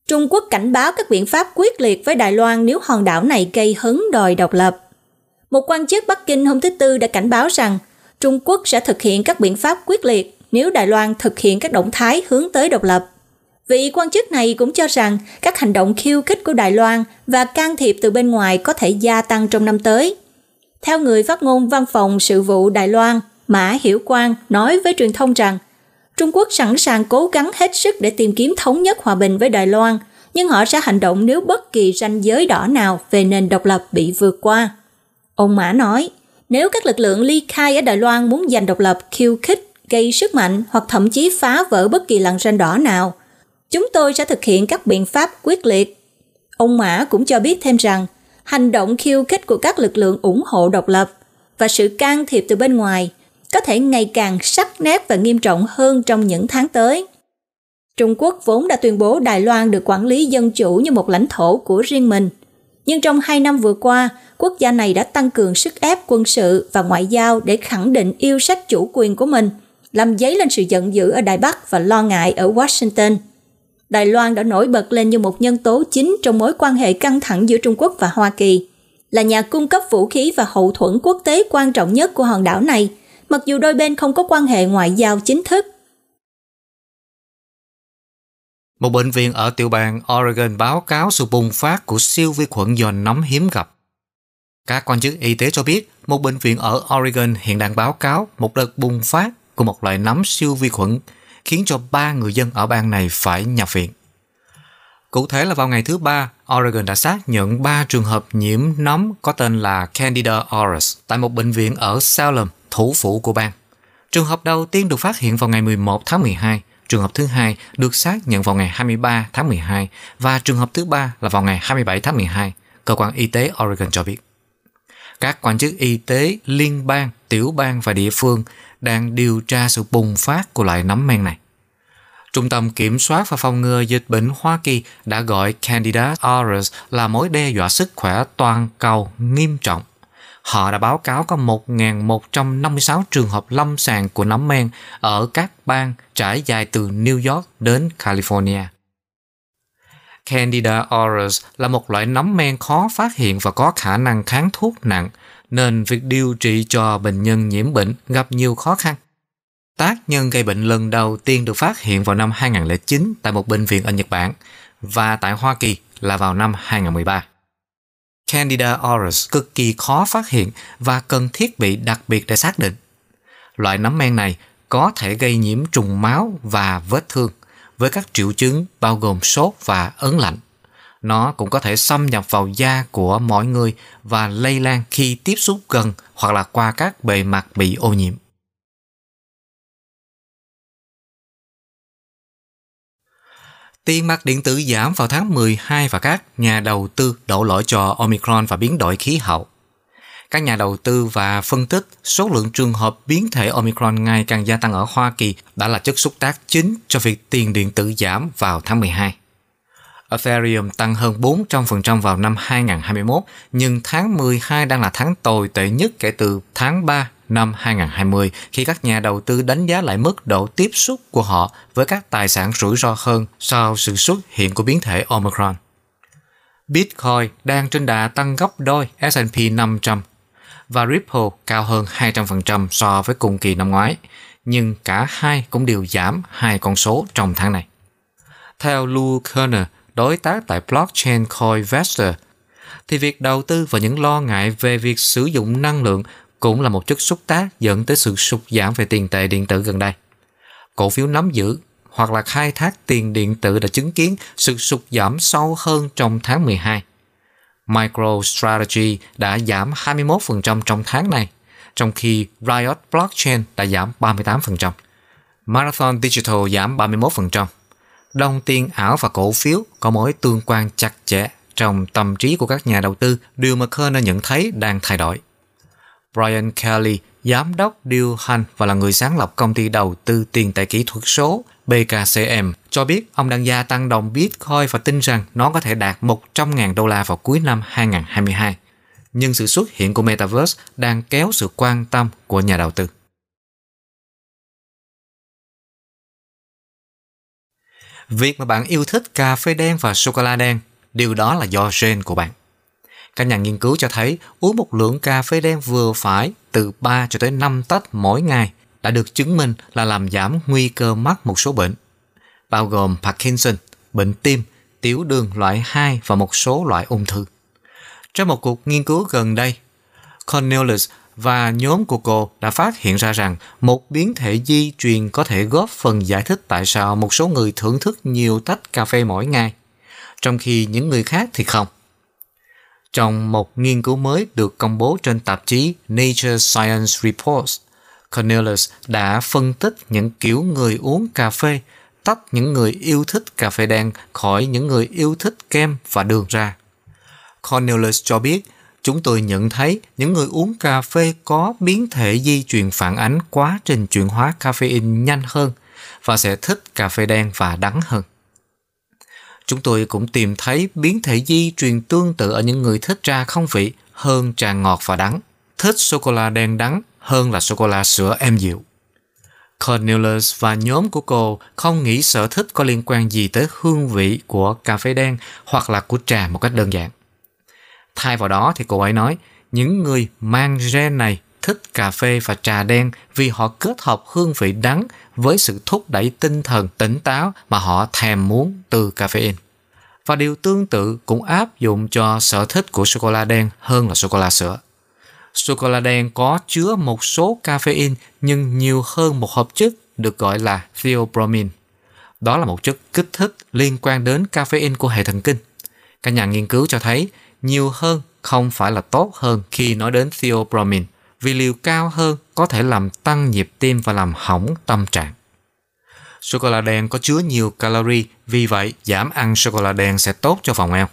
Trung Quốc cảnh báo các biện pháp quyết liệt với Đài Loan nếu hòn đảo này gây hứng đòi độc lập. Một quan chức Bắc Kinh hôm thứ Tư đã cảnh báo rằng Trung Quốc sẽ thực hiện các biện pháp quyết liệt nếu Đài Loan thực hiện các động thái hướng tới độc lập. Vị quan chức này cũng cho rằng các hành động khiêu khích của Đài Loan và can thiệp từ bên ngoài có thể gia tăng trong năm tới. Theo người phát ngôn văn phòng sự vụ Đài Loan, Mã Hiểu Quang nói với truyền thông rằng Trung Quốc sẵn sàng cố gắng hết sức để tìm kiếm thống nhất hòa bình với Đài Loan, nhưng họ sẽ hành động nếu bất kỳ ranh giới đỏ nào về nền độc lập bị vượt qua. Ông Mã nói, nếu các lực lượng ly khai ở Đài Loan muốn giành độc lập khiêu khích, gây sức mạnh hoặc thậm chí phá vỡ bất kỳ lằn ranh đỏ nào, chúng tôi sẽ thực hiện các biện pháp quyết liệt. Ông Mã cũng cho biết thêm rằng, hành động khiêu khích của các lực lượng ủng hộ độc lập và sự can thiệp từ bên ngoài có thể ngày càng sắc nét và nghiêm trọng hơn trong những tháng tới. Trung Quốc vốn đã tuyên bố Đài Loan được quản lý dân chủ như một lãnh thổ của riêng mình. Nhưng trong hai năm vừa qua, quốc gia này đã tăng cường sức ép quân sự và ngoại giao để khẳng định yêu sách chủ quyền của mình, làm dấy lên sự giận dữ ở Đài Bắc và lo ngại ở Washington. Đài Loan đã nổi bật lên như một nhân tố chính trong mối quan hệ căng thẳng giữa Trung Quốc và Hoa Kỳ, là nhà cung cấp vũ khí và hậu thuẫn quốc tế quan trọng nhất của hòn đảo này, mặc dù đôi bên không có quan hệ ngoại giao chính thức. Một bệnh viện ở tiểu bang Oregon báo cáo sự bùng phát của siêu vi khuẩn do nấm hiếm gặp. Các quan chức y tế cho biết một bệnh viện ở Oregon hiện đang báo cáo một đợt bùng phát của một loại nấm siêu vi khuẩn khiến cho ba người dân ở bang này phải nhập viện. Cụ thể là vào ngày thứ ba, Oregon đã xác nhận 3 trường hợp nhiễm nấm có tên là Candida auris tại một bệnh viện ở Salem, thủ phủ của bang. Trường hợp đầu tiên được phát hiện vào ngày 11 tháng 12, trường hợp thứ hai được xác nhận vào ngày 23 tháng 12 và trường hợp thứ ba là vào ngày 27 tháng 12, cơ quan y tế Oregon cho biết. Các quan chức y tế liên bang, tiểu bang và địa phương đang điều tra sự bùng phát của loại nấm men này. Trung tâm Kiểm soát và Phòng ngừa Dịch bệnh Hoa Kỳ đã gọi Candida auris là mối đe dọa sức khỏe toàn cầu nghiêm trọng. Họ đã báo cáo có 1.156 trường hợp lâm sàng của nấm men ở các bang trải dài từ New York đến California. Candida auris là một loại nấm men khó phát hiện và có khả năng kháng thuốc nặng, nên việc điều trị cho bệnh nhân nhiễm bệnh gặp nhiều khó khăn. Tác nhân gây bệnh lần đầu tiên được phát hiện vào năm 2009 tại một bệnh viện ở Nhật Bản và tại Hoa Kỳ là vào năm 2013. Candida auris cực kỳ khó phát hiện và cần thiết bị đặc biệt để xác định. Loại nấm men này có thể gây nhiễm trùng máu và vết thương với các triệu chứng bao gồm sốt và ớn lạnh. Nó cũng có thể xâm nhập vào da của mọi người và lây lan khi tiếp xúc gần hoặc là qua các bề mặt bị ô nhiễm. Tiền mặt điện tử giảm vào tháng 12 và các nhà đầu tư đổ lỗi cho Omicron và biến đổi khí hậu. Các nhà đầu tư và phân tích số lượng trường hợp biến thể Omicron ngày càng gia tăng ở Hoa Kỳ đã là chất xúc tác chính cho việc tiền điện tử giảm vào tháng 12. Ethereum tăng hơn 400% vào năm 2021, nhưng tháng 12 đang là tháng tồi tệ nhất kể từ tháng 3 năm 2020 khi các nhà đầu tư đánh giá lại mức độ tiếp xúc của họ với các tài sản rủi ro hơn sau sự xuất hiện của biến thể Omicron. Bitcoin đang trên đà tăng gấp đôi S&P 500 và Ripple cao hơn 200% so với cùng kỳ năm ngoái, nhưng cả hai cũng đều giảm hai con số trong tháng này. Theo Lou Kerner, đối tác tại blockchain Coinvestor, thì việc đầu tư vào những lo ngại về việc sử dụng năng lượng cũng là một chất xúc tác dẫn tới sự sụt giảm về tiền tệ điện tử gần đây. Cổ phiếu nắm giữ hoặc là khai thác tiền điện tử đã chứng kiến sự sụt giảm sâu hơn trong tháng 12. MicroStrategy đã giảm 21% trong tháng này, trong khi Riot Blockchain đã giảm 38%. Marathon Digital giảm 31%. Đồng tiền ảo và cổ phiếu có mối tương quan chặt chẽ trong tâm trí của các nhà đầu tư, điều mà Kerner nhận thấy đang thay đổi. Brian Kelly, giám đốc điều hành và là người sáng lập công ty đầu tư tiền tệ kỹ thuật số BKCM, cho biết ông đang gia tăng đồng Bitcoin và tin rằng nó có thể đạt 100.000 đô la vào cuối năm 2022. Nhưng sự xuất hiện của Metaverse đang kéo sự quan tâm của nhà đầu tư. Việc mà bạn yêu thích cà phê đen và sô-cô-la đen, điều đó là do gen của bạn. Các nhà nghiên cứu cho thấy uống một lượng cà phê đen vừa phải từ 3 cho tới 5 tách mỗi ngày đã được chứng minh là làm giảm nguy cơ mắc một số bệnh, bao gồm Parkinson, bệnh tim, tiểu đường loại 2 và một số loại ung thư. Trong một cuộc nghiên cứu gần đây, Cornelius và nhóm của cô đã phát hiện ra rằng một biến thể di truyền có thể góp phần giải thích tại sao một số người thưởng thức nhiều tách cà phê mỗi ngày, trong khi những người khác thì không. Trong một nghiên cứu mới được công bố trên tạp chí Nature Science Reports, Cornelius đã phân tích những kiểu người uống cà phê, tách những người yêu thích cà phê đen khỏi những người yêu thích kem và đường ra. Cornelius cho biết, chúng tôi nhận thấy những người uống cà phê có biến thể di truyền phản ánh quá trình chuyển hóa caffeine nhanh hơn và sẽ thích cà phê đen và đắng hơn. Chúng tôi cũng tìm thấy biến thể di truyền tương tự ở những người thích trà không vị hơn trà ngọt và đắng, thích sô-cô-la đen đắng hơn là sô-cô-la sữa êm dịu. Cornelius và nhóm của cô không nghĩ sở thích có liên quan gì tới hương vị của cà phê đen hoặc là của trà một cách đơn giản. Thay vào đó thì cô ấy nói, những người mang gen này thích cà phê và trà đen vì họ kết hợp hương vị đắng với sự thúc đẩy tinh thần tỉnh táo mà họ thèm muốn từ caffeine. Và điều tương tự cũng áp dụng cho sở thích của sô-cô-la đen hơn là sô-cô-la sữa. Sô-cô-la đen có chứa một số caffeine nhưng nhiều hơn một hợp chất được gọi là theobromine. Đó là một chất kích thích liên quan đến caffeine của hệ thần kinh. Các nhà nghiên cứu cho thấy nhiều hơn không phải là tốt hơn khi nói đến theobromine vì liều cao hơn có thể làm tăng nhịp tim và làm hỏng tâm trạng. Sô-cô-la đen có chứa nhiều calorie, vì vậy giảm ăn sô-cô-la đen sẽ tốt cho phòng eo.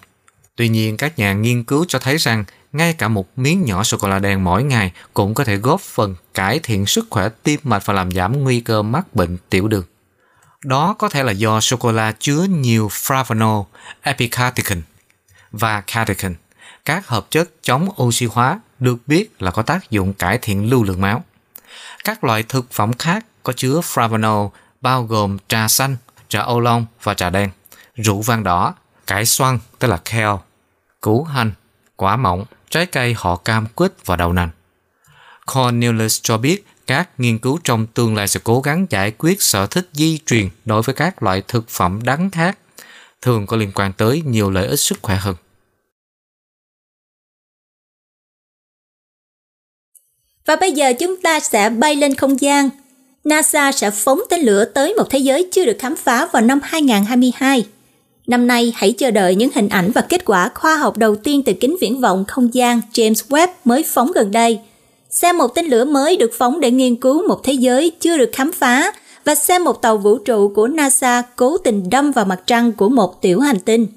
Tuy nhiên, các nhà nghiên cứu cho thấy rằng ngay cả một miếng nhỏ sô-cô-la đen mỗi ngày cũng có thể góp phần cải thiện sức khỏe tim mạch và làm giảm nguy cơ mắc bệnh tiểu đường. Đó có thể là do sô-cô-la chứa nhiều flavanol, epicatechin và catechin, các hợp chất chống oxy hóa được biết là có tác dụng cải thiện lưu lượng máu. Các loại thực phẩm khác có chứa flavanol bao gồm trà xanh, trà ô long và trà đen, rượu vang đỏ, cải xoăn tức là kale, củ hành, quả mọng, trái cây họ cam quýt và đậu nành. Cornelius cho biết các nghiên cứu trong tương lai sẽ cố gắng giải quyết sở thích di truyền đối với các loại thực phẩm đắng khác, thường có liên quan tới nhiều lợi ích sức khỏe hơn. Và bây giờ chúng ta sẽ bay lên không gian. NASA sẽ phóng tên lửa tới một thế giới chưa được khám phá vào năm 2022. Năm nay, hãy chờ đợi những hình ảnh và kết quả khoa học đầu tiên từ kính viễn vọng không gian James Webb mới phóng gần đây. Xem một tên lửa mới được phóng để nghiên cứu một thế giới chưa được khám phá và xem một tàu vũ trụ của NASA cố tình đâm vào mặt trăng của một tiểu hành tinh.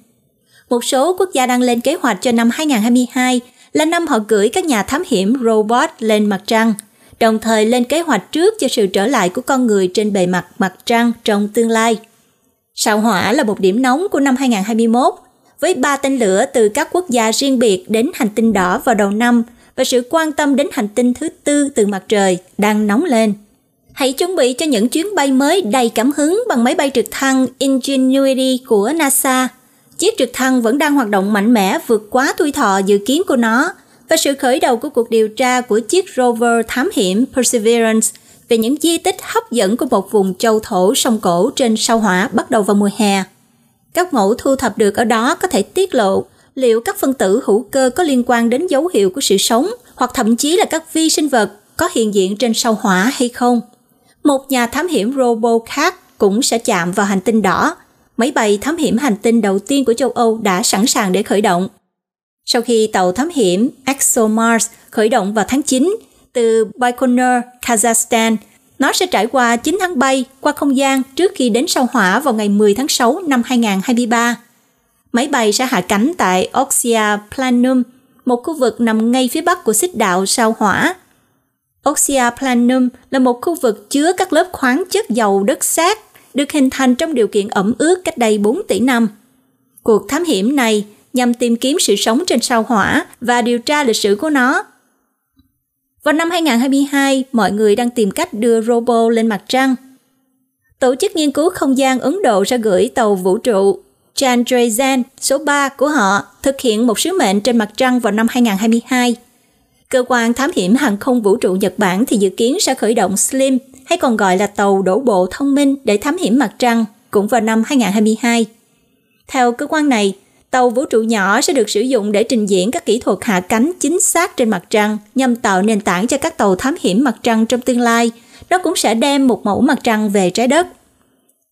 Một số quốc gia đang lên kế hoạch cho năm 2022 là năm họ gửi các nhà thám hiểm robot lên mặt trăng, đồng thời lên kế hoạch trước cho sự trở lại của con người trên bề mặt mặt trăng trong tương lai. Sao hỏa là một điểm nóng của năm 2021, với ba tên lửa từ các quốc gia riêng biệt đến hành tinh đỏ vào đầu năm và sự quan tâm đến hành tinh thứ tư từ mặt trời đang nóng lên. Hãy chuẩn bị cho những chuyến bay mới đầy cảm hứng bằng máy bay trực thăng Ingenuity của NASA. Chiếc trực thăng vẫn đang hoạt động mạnh mẽ, vượt quá tuổi thọ dự kiến của nó và sự khởi đầu của cuộc điều tra của chiếc rover thám hiểm Perseverance về những di tích hấp dẫn của một vùng châu thổ sông cổ trên sao hỏa bắt đầu vào mùa hè. Các mẫu thu thập được ở đó có thể tiết lộ liệu các phân tử hữu cơ có liên quan đến dấu hiệu của sự sống hoặc thậm chí là các vi sinh vật có hiện diện trên sao hỏa hay không. Một nhà thám hiểm robot khác cũng sẽ chạm vào hành tinh đỏ. Máy bay thám hiểm hành tinh đầu tiên của châu Âu đã sẵn sàng để khởi động. Sau khi tàu thám hiểm ExoMars khởi động vào tháng 9 từ Baikonur, Kazakhstan, nó sẽ trải qua 9 tháng bay qua không gian trước khi đến sao hỏa vào ngày 10 tháng 6 năm 2023. Máy bay sẽ hạ cánh tại Oxia Planum, một khu vực nằm ngay phía bắc của xích đạo sao hỏa. Oxia Planum là một khu vực chứa các lớp khoáng chất dầu đất sét được hình thành trong điều kiện ẩm ướt cách đây 4 tỷ năm. Cuộc thám hiểm này nhằm tìm kiếm sự sống trên sao hỏa và điều tra lịch sử của nó. Vào năm 2022, mọi người đang tìm cách đưa robot lên mặt trăng. Tổ chức nghiên cứu không gian Ấn Độ sẽ gửi tàu vũ trụ Chandrayaan số 3 của họ thực hiện một sứ mệnh trên mặt trăng vào năm 2022. Cơ quan thám hiểm hàng không vũ trụ Nhật Bản thì dự kiến sẽ khởi động SLIM hay còn gọi là tàu đổ bộ thông minh để thám hiểm mặt trăng cũng vào năm 2022. Theo cơ quan này, tàu vũ trụ nhỏ sẽ được sử dụng để trình diễn các kỹ thuật hạ cánh chính xác trên mặt trăng nhằm tạo nền tảng cho các tàu thám hiểm mặt trăng trong tương lai. Nó cũng sẽ đem một mẫu mặt trăng về trái đất.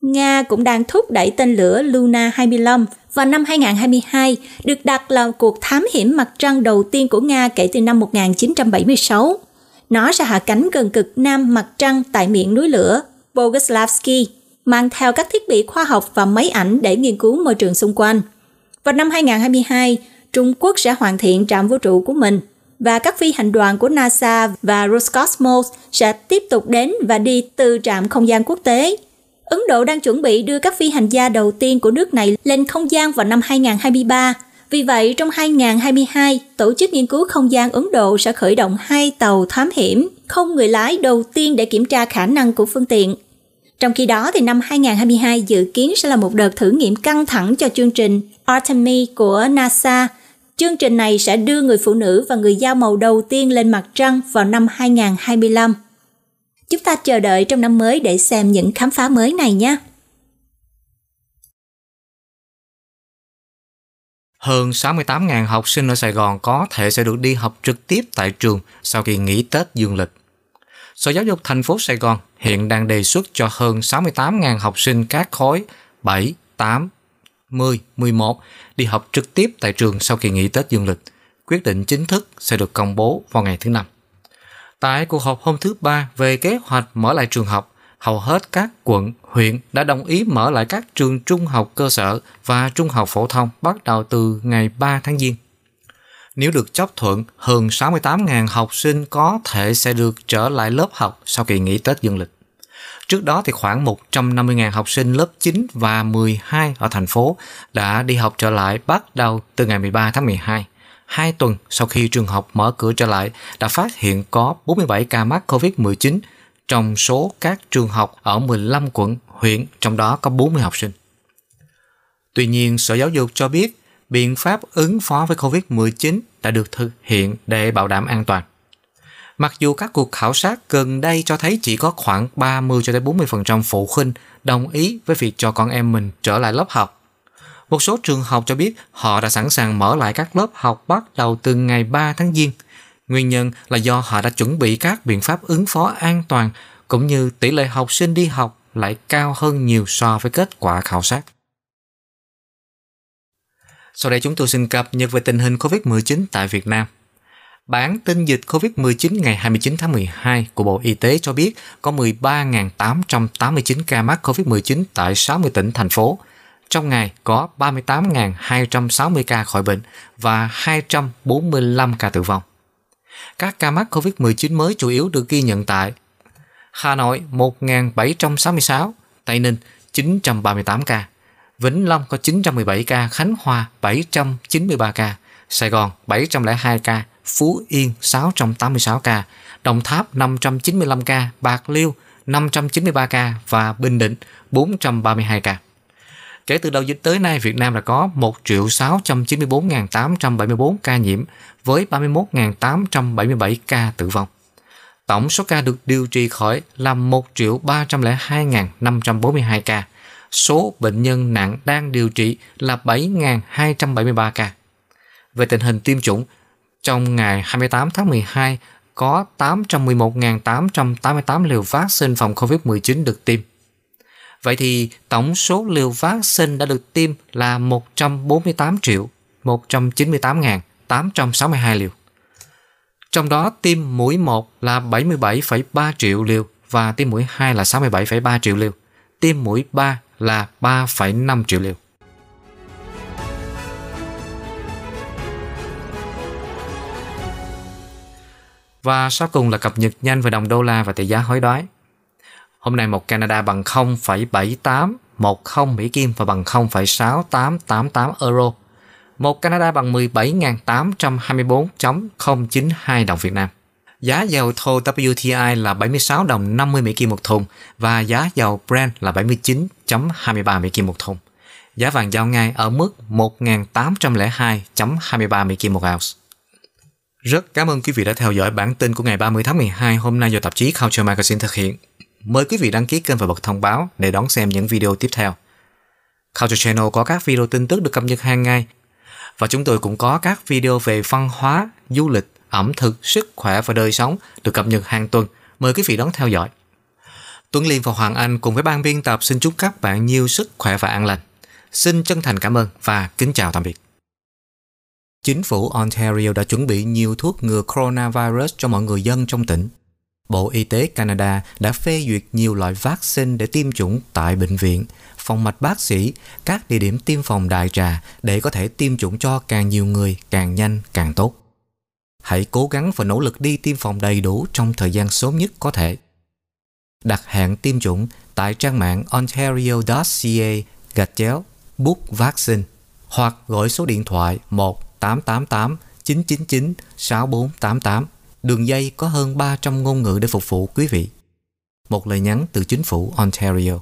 Nga cũng đang thúc đẩy tên lửa Luna 25 vào năm 2022 được đặt là cuộc thám hiểm mặt trăng đầu tiên của Nga kể từ năm 1976. Nó sẽ hạ cánh gần cực nam mặt trăng tại miệng núi lửa Bogoslavsky, mang theo các thiết bị khoa học và máy ảnh để nghiên cứu môi trường xung quanh. Vào năm 2022, Trung Quốc sẽ hoàn thiện trạm vũ trụ của mình và các phi hành đoàn của NASA và Roscosmos sẽ tiếp tục đến và đi từ trạm không gian quốc tế Ấn Độ đang chuẩn bị đưa các phi hành gia đầu tiên của nước này lên không gian vào năm 2023. Vì vậy, trong 2022, Tổ chức Nghiên cứu Không gian Ấn Độ sẽ khởi động hai tàu thám hiểm không người lái đầu tiên để kiểm tra khả năng của phương tiện. Trong khi đó, thì năm 2022 dự kiến sẽ là một đợt thử nghiệm căng thẳng cho chương trình Artemis của NASA. Chương trình này sẽ đưa người phụ nữ và người da màu đầu tiên lên mặt trăng vào năm 2025. Chúng ta chờ đợi trong năm mới để xem những khám phá mới này nhé. Hơn 68.000 học sinh ở Sài Gòn có thể sẽ được đi học trực tiếp tại trường sau kỳ nghỉ Tết dương lịch. Sở Giáo dục thành phố Sài Gòn hiện đang đề xuất cho hơn 68.000 học sinh các khối 7, 8, 10, 11 đi học trực tiếp tại trường sau kỳ nghỉ Tết dương lịch. Quyết định chính thức sẽ được công bố vào ngày thứ Năm. Tại cuộc họp hôm thứ Ba về kế hoạch mở lại trường học, hầu hết các quận, huyện đã đồng ý mở lại các trường trung học cơ sở và trung học phổ thông bắt đầu từ ngày 3 tháng Giêng. Nếu được chấp thuận, hơn 68.000 học sinh có thể sẽ được trở lại lớp học sau kỳ nghỉ Tết dương lịch. Trước đó thì khoảng 150.000 học sinh lớp 9 và 12 ở thành phố đã đi học trở lại bắt đầu từ ngày 13 tháng 12 hai tuần sau khi trường học mở cửa trở lại đã phát hiện có 47 ca mắc COVID-19 trong số các trường học ở 15 quận, huyện, trong đó có 40 học sinh. Tuy nhiên, Sở Giáo dục cho biết biện pháp ứng phó với COVID-19 đã được thực hiện để bảo đảm an toàn. Mặc dù các cuộc khảo sát gần đây cho thấy chỉ có khoảng 30 cho đến 40% phụ huynh đồng ý với việc cho con em mình trở lại lớp học, một số trường học cho biết họ đã sẵn sàng mở lại các lớp học bắt đầu từ ngày 3 tháng Giêng. Nguyên nhân là do họ đã chuẩn bị các biện pháp ứng phó an toàn cũng như tỷ lệ học sinh đi học lại cao hơn nhiều so với kết quả khảo sát. Sau đây chúng tôi xin cập nhật về tình hình COVID-19 tại Việt Nam. Bản tin dịch COVID-19 ngày 29 tháng 12 của Bộ Y tế cho biết có 13.889 ca mắc COVID-19 tại 60 tỉnh, thành phố. Trong ngày có 38.260 ca khỏi bệnh và 245 ca tử vong. Các ca mắc COVID-19 mới chủ yếu được ghi nhận tại Hà Nội 1.766, Tây Ninh 938 ca, Vĩnh Long có 917 ca, Khánh Hòa 793 ca, Sài Gòn 702 ca, Phú Yên 686 ca, Đồng Tháp 595 ca, Bạc Liêu 593 ca và Bình Định 432 ca. Kể từ đầu dịch tới nay, Việt Nam đã có 1.694.874 ca nhiễm với 31.877 ca tử vong. Tổng số ca được điều trị khỏi là 1.302.542 ca. Số bệnh nhân nặng đang điều trị là 7.273 ca. Về tình hình tiêm chủng, trong ngày 28 tháng 12 có 811.888 liều vaccine phòng COVID-19 được tiêm. Vậy thì tổng số liều vaccine đã được tiêm là 148 triệu 198.862 liều. Trong đó tiêm mũi 1 là 77,3 triệu liều và tiêm mũi 2 là 67,3 triệu liều. Tiêm mũi 3 là 3,5 triệu liều. Và sau cùng là cập nhật nhanh về đồng đô la và tỷ giá hối đoái. Hôm nay một Canada bằng 0,7810 Mỹ Kim và bằng 0,6888 euro. Một Canada bằng 17.824.092 đồng Việt Nam. Giá dầu thô WTI là 76 đồng 50 Mỹ Kim một thùng và giá dầu Brent là 79.23 Mỹ Kim một thùng. Giá vàng giao ngay ở mức 1.802.23 Mỹ Kim một ounce. Rất cảm ơn quý vị đã theo dõi bản tin của ngày 30 tháng 12 hôm nay do tạp chí Culture Magazine thực hiện. Mời quý vị đăng ký kênh và bật thông báo để đón xem những video tiếp theo. Culture Channel có các video tin tức được cập nhật hàng ngày và chúng tôi cũng có các video về văn hóa, du lịch, ẩm thực, sức khỏe và đời sống được cập nhật hàng tuần. Mời quý vị đón theo dõi. Tuấn Liên và Hoàng Anh cùng với ban biên tập xin chúc các bạn nhiều sức khỏe và an lành. Xin chân thành cảm ơn và kính chào tạm biệt. Chính phủ Ontario đã chuẩn bị nhiều thuốc ngừa coronavirus cho mọi người dân trong tỉnh. Bộ Y tế Canada đã phê duyệt nhiều loại vaccine để tiêm chủng tại bệnh viện, phòng mạch bác sĩ, các địa điểm tiêm phòng đại trà để có thể tiêm chủng cho càng nhiều người càng nhanh càng tốt. Hãy cố gắng và nỗ lực đi tiêm phòng đầy đủ trong thời gian sớm nhất có thể. Đặt hẹn tiêm chủng tại trang mạng ontario.ca gạch chéo book vaccine hoặc gọi số điện thoại 1 888 999 6488 Đường dây có hơn 300 ngôn ngữ để phục vụ quý vị. Một lời nhắn từ chính phủ Ontario.